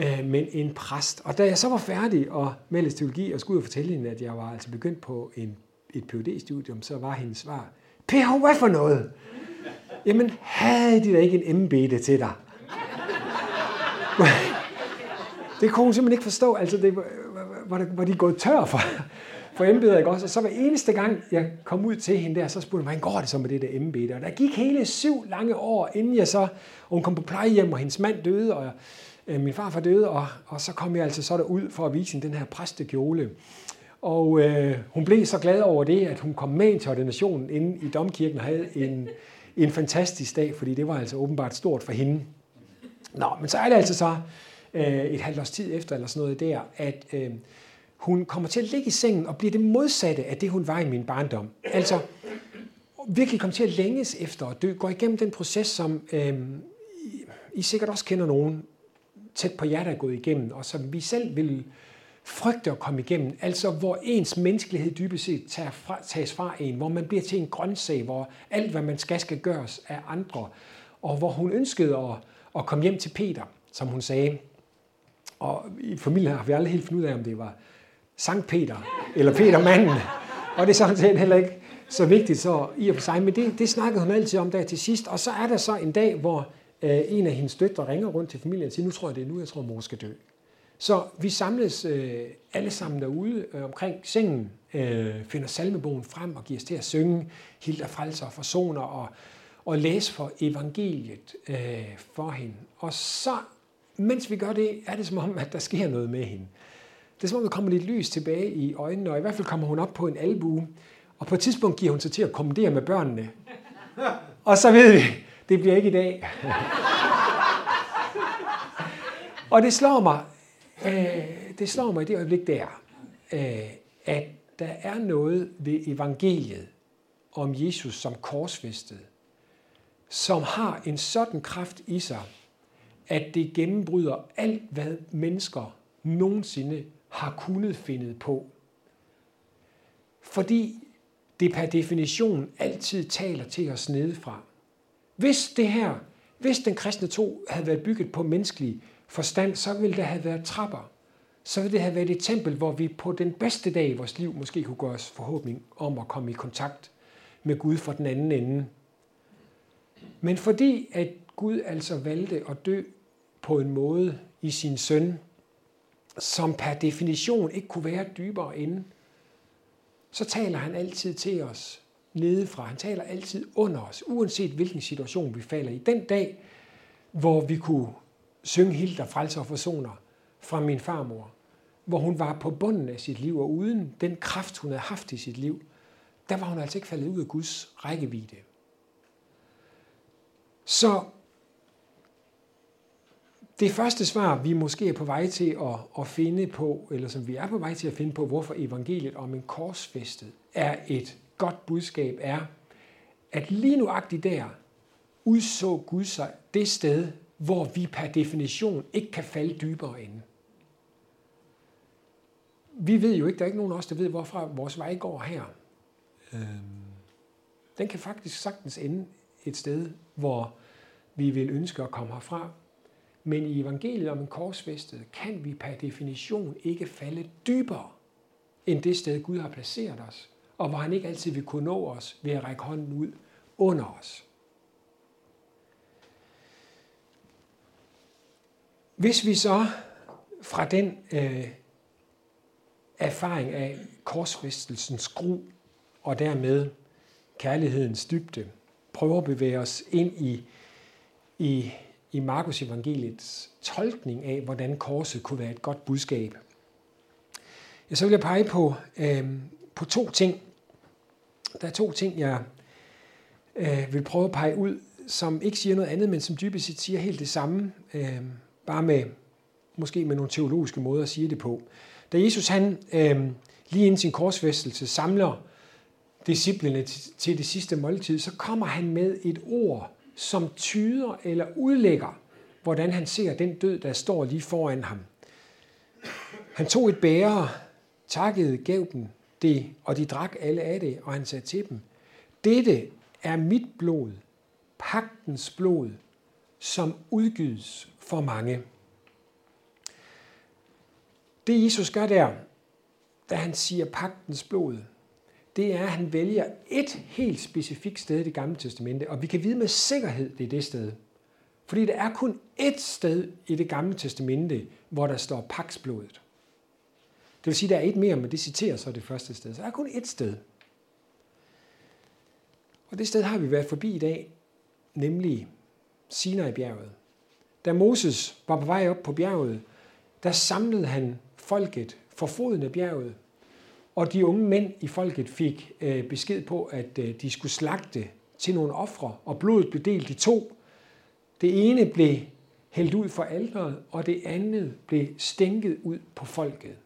øh, men en præst. Og da jeg så var færdig og med teologi og skulle ud og fortælle hende, at jeg var altså begyndt på en, et phd studium så var hendes svar, PH, hvad for noget? Jamen, havde de da ikke en embede til dig? det kunne hun simpelthen ikke forstå. Altså, det var, var, var de gået tør for, for embeder, ikke også? Og så hver eneste gang, jeg kom ud til hende der, så spurgte hun, hvordan går det så med det der embede? Og der gik hele syv lange år, inden jeg så, og hun kom på plejehjem, og hendes mand døde, og øh, min far var døde, og, og så kom jeg altså så derud for at vise hende den her præstekjole. Og øh, hun blev så glad over det, at hun kom med til ordinationen inde i domkirken og havde en, en fantastisk dag, fordi det var altså åbenbart stort for hende. Nå, men så er det altså så øh, et halvt års tid efter, eller sådan noget der, at øh, hun kommer til at ligge i sengen og bliver det modsatte af det, hun var i min barndom. Altså virkelig kommer til at længes efter at dø, går igennem den proces, som øh, I sikkert også kender nogen tæt på jer, der er gået igennem, og som vi selv vil frygte at komme igennem. Altså hvor ens menneskelighed dybest set tager fra, tages fra en, hvor man bliver til en grøntsag, hvor alt, hvad man skal, skal gøres af andre, og hvor hun ønskede at, at komme hjem til Peter, som hun sagde. Og i familien har vi aldrig helt fundet ud af, om det var Sankt Peter, eller Peter manden. Og det er sådan set heller ikke så vigtigt så i og for sig, men det, det snakkede hun altid om der til sidst. Og så er der så en dag, hvor øh, en af hendes døtre ringer rundt til familien og siger, nu tror jeg det er nu, jeg tror mor skal dø. Så vi samles øh, alle sammen derude øh, omkring sengen, øh, finder salmebogen frem og giver os til at synge Hilda Frelser og Forsoner og, og læse for evangeliet øh, for hende. Og så, mens vi gør det, er det som om, at der sker noget med hende. Det er som om, der kommer lidt lys tilbage i øjnene, og i hvert fald kommer hun op på en albue. Og på et tidspunkt giver hun sig til at kommandere med børnene. Og så ved vi, det bliver ikke i dag. og det slår mig, øh, det slår mig i det øjeblik der, øh, at der er noget ved evangeliet om Jesus som korsfæstet, som har en sådan kraft i sig, at det gennembryder alt, hvad mennesker nogensinde har kunnet finde på. Fordi det per definition altid taler til os nedefra. Hvis det her, hvis den kristne tro havde været bygget på menneskelig forstand, så ville der have været trapper. Så ville det have været et tempel, hvor vi på den bedste dag i vores liv måske kunne gøre os forhåbning om at komme i kontakt med Gud fra den anden ende. Men fordi at Gud altså valgte at dø på en måde i sin søn, som per definition ikke kunne være dybere inde, så taler han altid til os nedefra. Han taler altid under os, uanset hvilken situation vi falder i. Den dag, hvor vi kunne synge helt der frelser og forsoner fra min farmor, hvor hun var på bunden af sit liv, og uden den kraft, hun havde haft i sit liv, der var hun altså ikke faldet ud af Guds rækkevidde. Så det første svar, vi måske er på vej til at, at finde på, eller som vi er på vej til at finde på, hvorfor evangeliet om en korsfæstet er et godt budskab, er, at lige nuagtigt der udså Gud sig det sted, hvor vi per definition ikke kan falde dybere ind. Vi ved jo ikke, der er ikke nogen af os, der ved, hvorfra vores vej går her. Øhm. Den kan faktisk sagtens ende et sted, hvor vi vil ønske at komme herfra. Men i evangeliet om en korsfæstet kan vi per definition ikke falde dybere end det sted, Gud har placeret os, og hvor han ikke altid vil kunne nå os ved at række hånden ud under os. Hvis vi så fra den øh, erfaring af korsfæstelsens gru og dermed kærlighedens dybde prøver at bevæge os ind i, i, i Markus evangeliets tolkning af, hvordan korset kunne være et godt budskab, ja, så vil jeg pege på, øh, på to ting. Der er to ting, jeg øh, vil prøve at pege ud, som ikke siger noget andet, men som dybest set siger helt det samme. Øh, bare med måske med nogle teologiske måder at sige det på. Da Jesus han øh, lige inden sin korsfæstelse samler disciplene til det sidste måltid, så kommer han med et ord, som tyder eller udlægger, hvordan han ser den død, der står lige foran ham. Han tog et bære, takkede, gav dem det, og de drak alle af det, og han sagde til dem, dette er mit blod, pagtens blod, som udgydes for mange. Det Jesus gør der, da han siger pagtens blod, det er, at han vælger et helt specifikt sted i det gamle testamente, og vi kan vide med sikkerhed, det er det sted. Fordi der er kun ét sted i det gamle testamente, hvor der står paksblodet. Det vil sige, at der er et mere, men det citerer så det første sted. Så der er kun ét sted. Og det sted har vi været forbi i dag, nemlig Sinai-bjerget. Da Moses var på vej op på bjerget, der samlede han folket for foden af bjerget, og de unge mænd i folket fik øh, besked på, at øh, de skulle slagte til nogle ofre, og blodet blev delt i to. Det ene blev hældt ud for alderet, og det andet blev stænket ud på folket.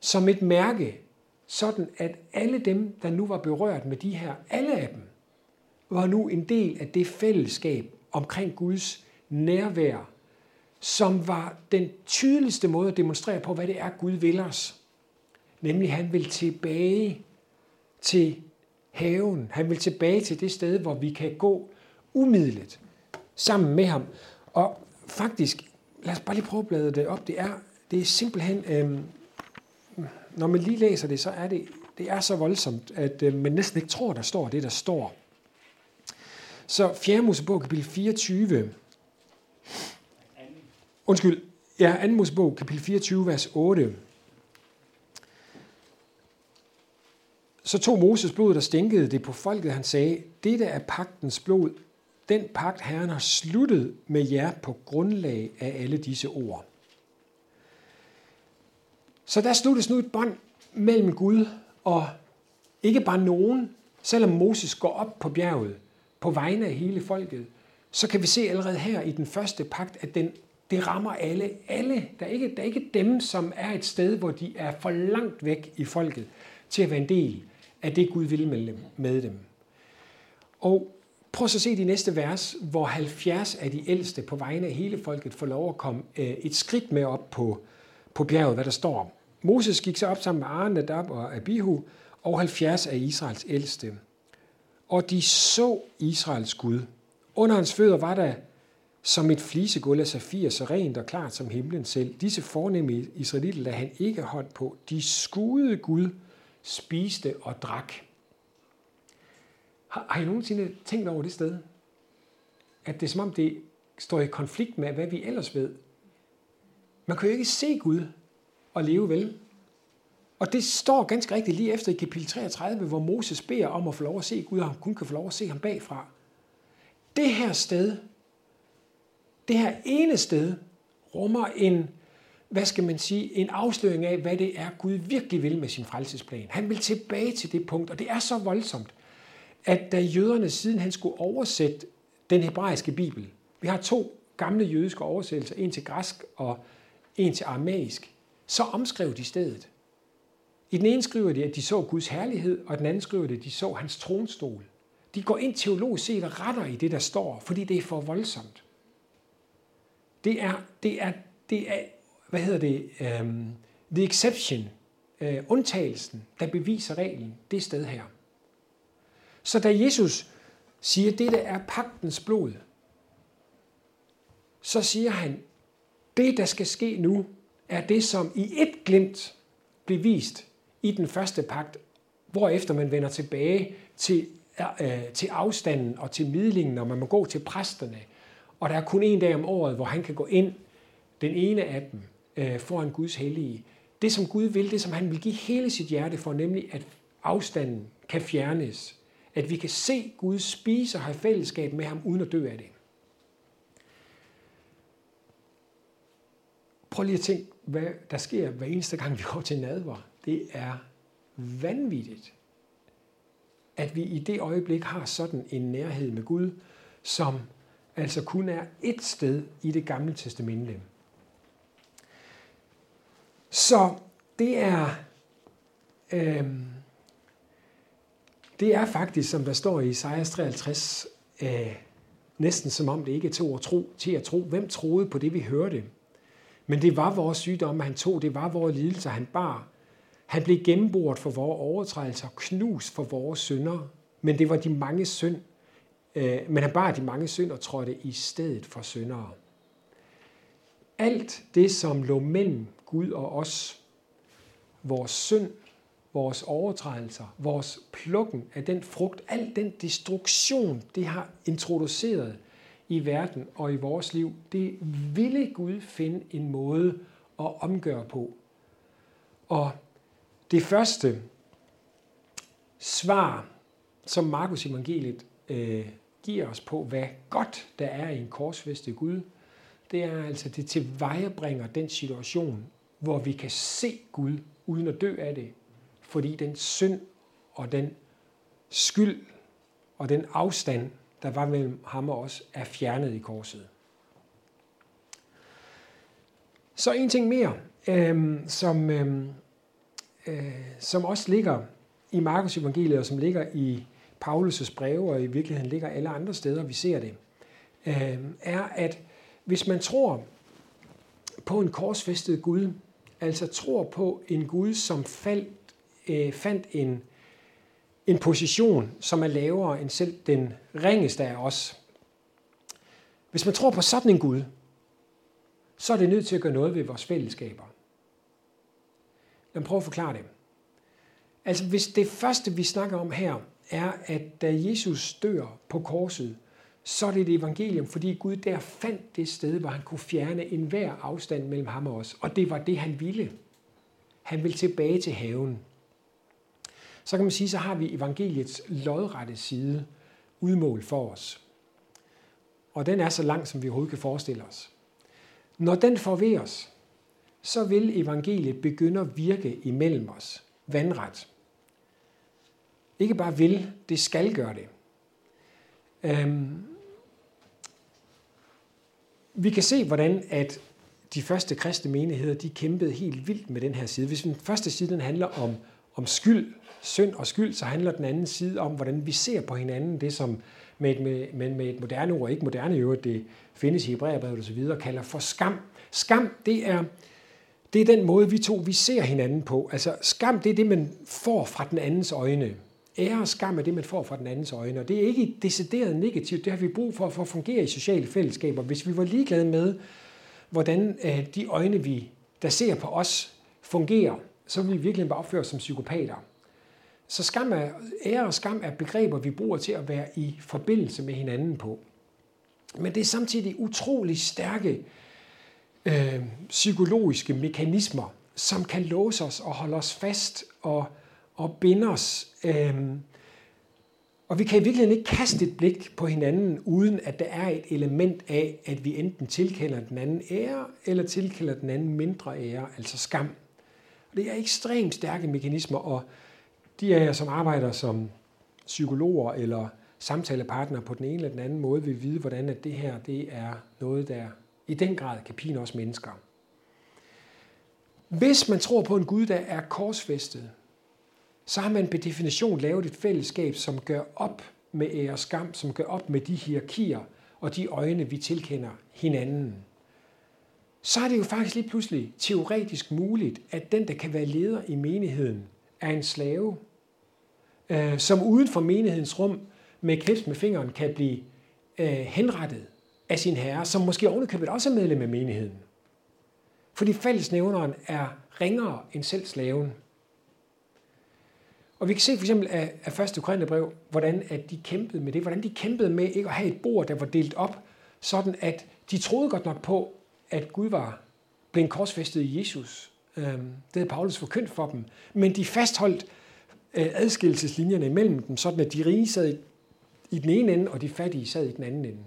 Som et mærke, sådan at alle dem, der nu var berørt med de her, alle af dem, var nu en del af det fællesskab omkring Guds nærvær, som var den tydeligste måde at demonstrere på, hvad det er, Gud vil os. Nemlig, han vil tilbage til haven. Han vil tilbage til det sted, hvor vi kan gå umiddeligt sammen med ham. Og faktisk, lad os bare lige prøve at blade det op. Det er, det er simpelthen, øh, når man lige læser det, så er det, det er så voldsomt, at øh, man næsten ikke tror, der står det, der står. Så 4. Mosebog, kapitel 24. Undskyld. Ja, 2. Mosebog, kapitel 24, vers 8. Så tog Moses blodet og stænkede det på folket. Han sagde, dette er pagtens blod. Den pagt, Herren har sluttet med jer på grundlag af alle disse ord. Så der sluttes nu et bånd mellem Gud og ikke bare nogen, selvom Moses går op på bjerget på vegne af hele folket, så kan vi se allerede her i den første pagt, at den, det rammer alle. Alle. Der er, ikke, der er ikke dem, som er et sted, hvor de er for langt væk i folket til at være en del af det, Gud vil med dem. Med dem. Og prøv så at se de næste vers, hvor 70 af de ældste på vegne af hele folket får lov at komme øh, et skridt med op på, på bjerget, hvad der står. Moses gik så op sammen med Aaron, Nadab og Abihu, og 70 af Israels ældste. Og de så Israels Gud. Under hans fødder var der som et flisegulv af safir, så rent og klart som himlen selv. Disse fornemme israelitter der han ikke hånd på. De skudede Gud, spiste og drak. Har, har I nogensinde tænkt over det sted? At det er som om, det står i konflikt med, hvad vi ellers ved. Man kan jo ikke se Gud og leve vel. Og det står ganske rigtigt lige efter i kapitel 33, hvor Moses beder om at få lov at se Gud, og han kun kan få lov at se ham bagfra. Det her sted, det her ene sted rummer en, hvad skal man sige, en afsløring af, hvad det er, Gud virkelig vil med sin frelsesplan. Han vil tilbage til det punkt, og det er så voldsomt, at da jøderne siden han skulle oversætte den hebraiske bibel, vi har to gamle jødiske oversættelser, en til græsk og en til aramæisk, så omskrev de stedet. I den ene skriver de, at de så Guds herlighed, og den anden skriver de, at de så hans tronstol. De går ind teologisk set og retter i det, der står, fordi det er for voldsomt. Det er, det er, det er hvad hedder det, um, the exception, uh, undtagelsen, der beviser reglen, det sted her. Så da Jesus siger, at det er pagtens blod, så siger han, det der skal ske nu, er det, som i et glimt blev vist i den første pagt, hvorefter man vender tilbage til, øh, til afstanden og til midlingen, og man må gå til præsterne. Og der er kun en dag om året, hvor han kan gå ind, den ene af dem, øh, foran Guds hellige. Det, som Gud vil, det som han vil give hele sit hjerte for, nemlig at afstanden kan fjernes. At vi kan se Gud spise og have fællesskab med ham, uden at dø af det. Prøv lige at tænke, hvad der sker hver eneste gang, vi går til nadver. Det er vanvittigt, at vi i det øjeblik har sådan en nærhed med Gud, som altså kun er et sted i det gamle testamente. Så det er, øhm, det er faktisk, som der står i Isaias 53, øh, næsten som om det ikke er til at tro, til at tro. Hvem troede på det, vi hørte? Men det var vores sygdomme, han tog. Det var vores lidelser, han bar. Han blev gennemboret for vores overtrædelser, knust for vores synder. Men det var de mange synd. Øh, men han bar de mange synd og trådte i stedet for syndere. Alt det, som lå mellem Gud og os, vores synd, vores overtrædelser, vores plukken af den frugt, al den destruktion, det har introduceret i verden og i vores liv, det ville Gud finde en måde at omgøre på. Og det første svar, som Markus evangeliet øh, giver os på, hvad godt der er i en korsfæstet Gud, det er altså, det tilvejebringer den situation, hvor vi kan se Gud uden at dø af det, fordi den synd og den skyld og den afstand, der var mellem ham og os, er fjernet i korset. Så en ting mere, øh, som, øh, øh, som også ligger i Markus evangeliet, og som ligger i Paulus' breve, og i virkeligheden ligger alle andre steder, vi ser det, øh, er, at hvis man tror på en korsfæstet Gud, altså tror på en Gud, som faldt, øh, fandt en, en position, som er lavere end selv den ringeste af os. Hvis man tror på sådan en Gud, så er det nødt til at gøre noget ved vores fællesskaber. Lad mig prøve at forklare det. Altså hvis det første, vi snakker om her, er, at da Jesus dør på korset, så er det et evangelium, fordi Gud der fandt det sted, hvor han kunne fjerne enhver afstand mellem ham og os. Og det var det, han ville. Han ville tilbage til haven. Så kan man sige, så har vi evangeliets lodrette side udmål for os. Og den er så lang, som vi overhovedet kan forestille os. Når den får ved os, så vil evangeliet begynde at virke imellem os. Vandret. Ikke bare vil, det skal gøre det. Øhm, vi kan se, hvordan at de første kristne menigheder, de kæmpede helt vildt med den her side. Hvis den første side den handler om, om skyld, synd og skyld, så handler den anden side om, hvordan vi ser på hinanden, det som med et, med, med, med et moderne ord, ikke moderne øvrigt, det findes i Hebræerbrevet og så videre, kalder for skam. Skam, det er, det er den måde, vi to vi ser hinanden på. Altså skam, det er det, man får fra den andens øjne. Ære og skam er det, man får fra den andens øjne. Og det er ikke decideret negativt. Det har vi brug for for at fungere i sociale fællesskaber. Hvis vi var ligeglade med, hvordan øh, de øjne, vi, der ser på os, fungerer, så ville vi virkelig bare opføre os som psykopater. Så skam er, ære og skam er begreber, vi bruger til at være i forbindelse med hinanden på. Men det er samtidig utrolig stærke øh, psykologiske mekanismer, som kan låse os og holde os fast og, og binde os. Øh, Og vi kan i virkeligheden ikke kaste et blik på hinanden, uden at der er et element af, at vi enten tilkender den anden ære, eller tilkender den anden mindre ære, altså skam. Og det er ekstremt stærke mekanismer, og de af jer, som arbejder som psykologer eller samtalepartnere på den ene eller den anden måde, vil vide, hvordan at det her det er noget, der i den grad kan pine os mennesker. Hvis man tror på en Gud, der er korsfæstet, så har man per definition lavet et fællesskab, som gør op med ære skam, som gør op med de hierarkier og de øjne, vi tilkender hinanden. Så er det jo faktisk lige pludselig teoretisk muligt, at den, der kan være leder i menigheden, er en slave, øh, som uden for menighedens rum med knips med fingeren kan blive øh, henrettet af sin herre, som måske ovenikøbet også er medlem af menigheden. Fordi fællesnævneren er ringere end selv slaven. Og vi kan se for eksempel af, af første Korintherbrev, hvordan at de kæmpede med det, hvordan de kæmpede med ikke at have et bord, der var delt op, sådan at de troede godt nok på, at Gud var blevet korsfæstet i Jesus. Øhm, det havde Paulus forkyndt for dem. Men de fastholdt øh, adskillelseslinjerne imellem dem, sådan at de rige sad i den ene ende, og de fattige sad i den anden ende.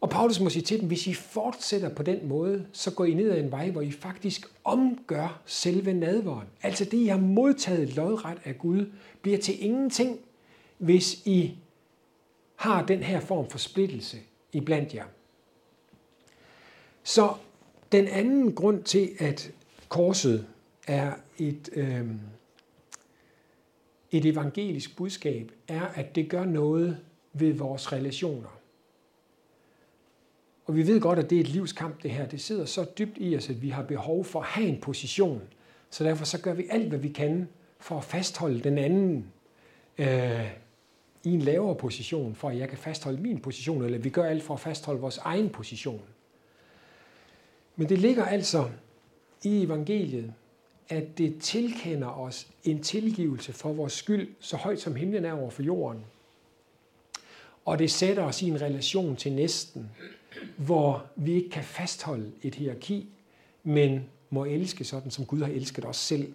Og Paulus må sige til dem, hvis I fortsætter på den måde, så går I ned ad en vej, hvor I faktisk omgør selve nadveren. Altså det, I har modtaget lodret af Gud, bliver til ingenting, hvis I har den her form for splittelse iblandt jer. Så den anden grund til, at korset er et, øh, et evangelisk budskab, er, at det gør noget ved vores relationer. Og vi ved godt, at det er et livskamp, det her. Det sidder så dybt i os, at vi har behov for at have en position. Så derfor så gør vi alt, hvad vi kan for at fastholde den anden øh, i en lavere position, for at jeg kan fastholde min position, eller vi gør alt for at fastholde vores egen position. Men det ligger altså i evangeliet, at det tilkender os en tilgivelse for vores skyld, så højt som himlen er over for jorden. Og det sætter os i en relation til næsten, hvor vi ikke kan fastholde et hierarki, men må elske sådan, som Gud har elsket os selv.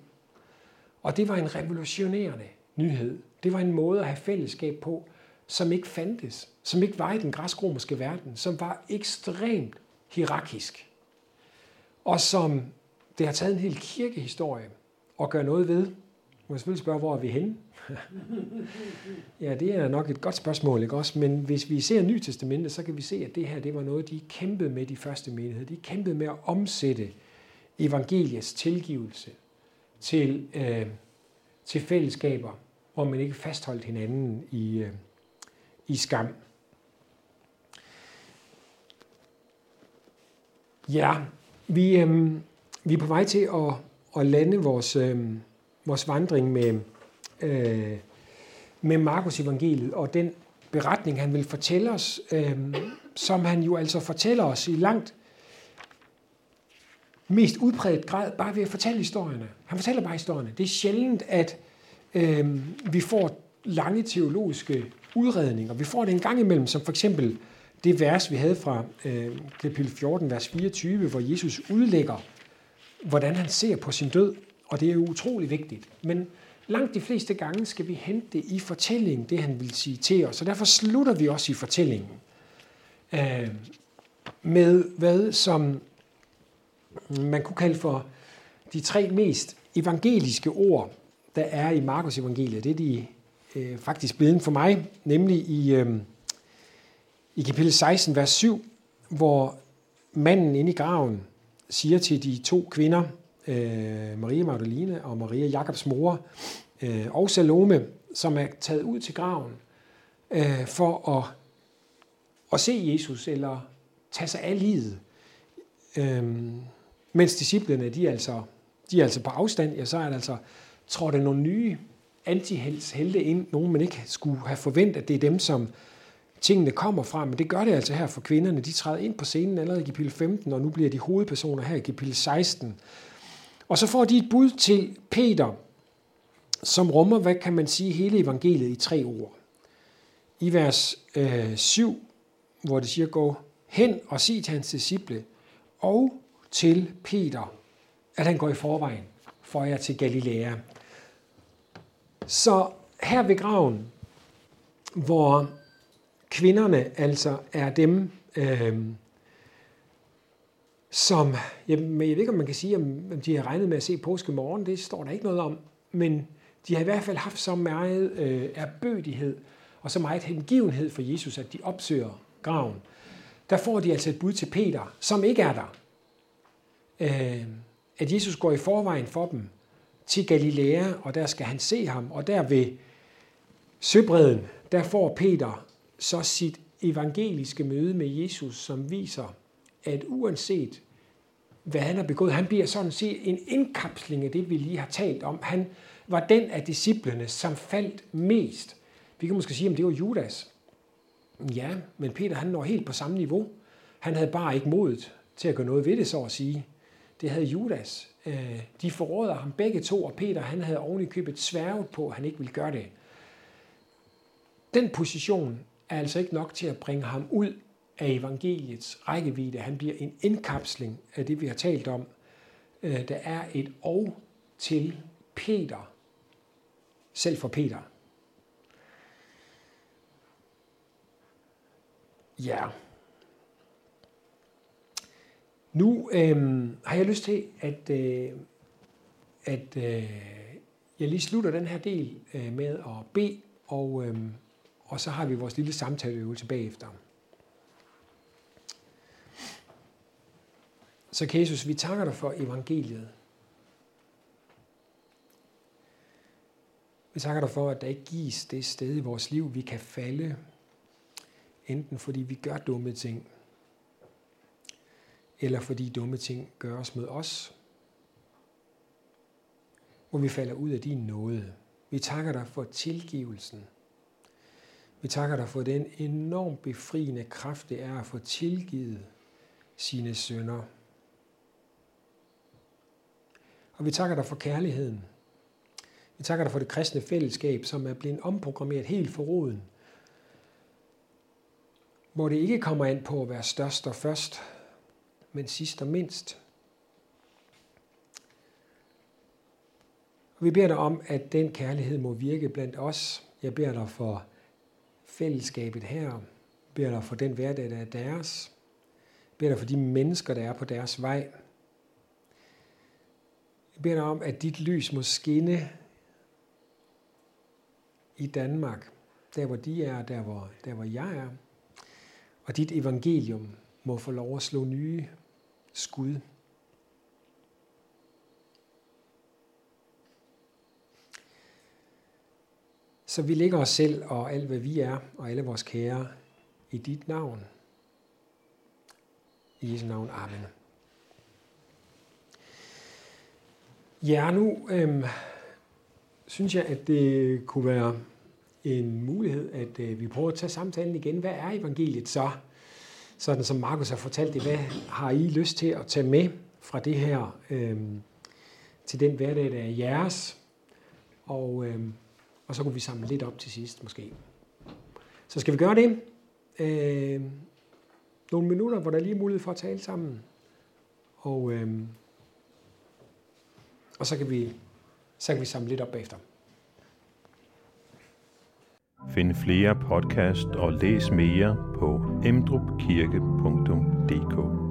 Og det var en revolutionerende nyhed. Det var en måde at have fællesskab på, som ikke fandtes, som ikke var i den græsk-romerske verden, som var ekstremt hierarkisk, og som det har taget en hel kirkehistorie at gøre noget ved. Man kan selvfølgelig spørge, hvor er vi henne? ja, det er nok et godt spørgsmål, ikke også? Men hvis vi ser Ny Testamentet, så kan vi se, at det her det var noget, de kæmpede med de første menigheder. De kæmpede med at omsætte evangeliets tilgivelse til, øh, til fællesskaber, hvor man ikke fastholdt hinanden i, øh, i skam. Ja, vi, øh, vi er på vej til at, at lande vores, øh, vores vandring med, øh, med Markus evangeliet og den beretning, han vil fortælle os, øh, som han jo altså fortæller os i langt mest udpræget grad, bare ved at fortælle historierne. Han fortæller bare historierne. Det er sjældent, at øh, vi får lange teologiske udredninger. Vi får det en gang imellem, som for eksempel det vers, vi havde fra øh, kapitel 14, vers 24, hvor Jesus udlægger, hvordan han ser på sin død. Og det er jo utrolig vigtigt. Men langt de fleste gange skal vi hente det i fortællingen, det han vil sige til os. Og derfor slutter vi også i fortællingen øh, med hvad som man kunne kalde for de tre mest evangeliske ord, der er i Markus evangeliet. Det er de øh, faktisk blevet for mig, nemlig i, øh, i kapitel 16, vers 7, hvor manden inde i graven siger til de to kvinder, øh, Maria Magdalene og Maria Jakobs mor, øh, og Salome, som er taget ud til graven øh, for at, at se Jesus eller tage sig af livet. Øh, mens disciplene, de er, altså, de er altså på afstand, ja, så er der altså trådt nogle nye antihelte ind, nogen man ikke skulle have forventet, at det er dem, som tingene kommer fra, men det gør det altså her for kvinderne. De træder ind på scenen allerede i kapitel 15, og nu bliver de hovedpersoner her i kapitel 16. Og så får de et bud til Peter, som rummer, hvad kan man sige, hele evangeliet i tre ord. I vers øh, 7, hvor det siger, gå hen og sig til hans disciple, og til Peter, at han går i forvejen for jer til Galilea. Så her ved graven, hvor kvinderne altså er dem, øh, som, jeg, jeg ved ikke, om man kan sige, om de har regnet med at se påske morgen, det står der ikke noget om, men de har i hvert fald haft så meget øh, erbødighed og så meget hengivenhed for Jesus, at de opsøger graven. Der får de altså et bud til Peter, som ikke er der. Øh, at Jesus går i forvejen for dem til Galilea, og der skal han se ham, og der ved søbredden, der får Peter så sit evangeliske møde med Jesus, som viser, at uanset hvad han har begået, han bliver sådan set en indkapsling af det, vi lige har talt om. Han var den af disciplene, som faldt mest. Vi kan måske sige, om det var Judas. Ja, men Peter han når helt på samme niveau. Han havde bare ikke modet til at gøre noget ved det, så at sige. Det havde Judas. Øh, de forråder ham begge to, og Peter han havde oven i købet sværget på, at han ikke ville gøre det. Den position er altså ikke nok til at bringe ham ud af evangeliets rækkevidde. Han bliver en indkapsling af det, vi har talt om. Øh, der er et og til Peter. Selv for Peter. Ja. Nu øh, har jeg lyst til, at, øh, at øh, jeg lige slutter den her del øh, med at bede, og, øh, og så har vi vores lille samtaleøvelse bagefter. Så Jesus, vi takker dig for evangeliet. Vi takker dig for, at der ikke gives det sted i vores liv, vi kan falde, enten fordi vi gør dumme ting, eller fordi dumme ting gøres med os, hvor vi falder ud af din nåde. Vi takker dig for tilgivelsen. Vi takker dig for den enormt befriende kraft, det er at få tilgivet sine sønder. Og vi takker dig for kærligheden. Vi takker dig for det kristne fællesskab, som er blevet omprogrammeret helt for roden. Hvor det ikke kommer an på at være størst og først, men sidst og mindst. Og vi beder dig om, at den kærlighed må virke blandt os. Jeg beder dig for fællesskabet her. Jeg beder dig for den hverdag, der er deres. Jeg beder dig for de mennesker, der er på deres vej. Jeg beder dig om, at dit lys må skinne i Danmark, der hvor de er, der hvor, der hvor jeg er. Og dit evangelium må få lov at slå nye skud. Så vi lægger os selv og alt, hvad vi er, og alle vores kære, i dit navn. I Jesu navn. Amen. Ja, nu øhm, synes jeg, at det kunne være en mulighed, at øh, vi prøver at tage samtalen igen. Hvad er evangeliet så? sådan som Markus har fortalt det, hvad har I lyst til at tage med fra det her øhm, til den hverdag, der er jeres? Og, øhm, og så kunne vi samle lidt op til sidst måske. Så skal vi gøre det. Øh, nogle minutter, hvor der er lige mulighed for at tale sammen. Og, Øhm, og så, kan vi, så kan vi samle lidt op bagefter. Find flere podcast og læs mere på emdrupkirke.dk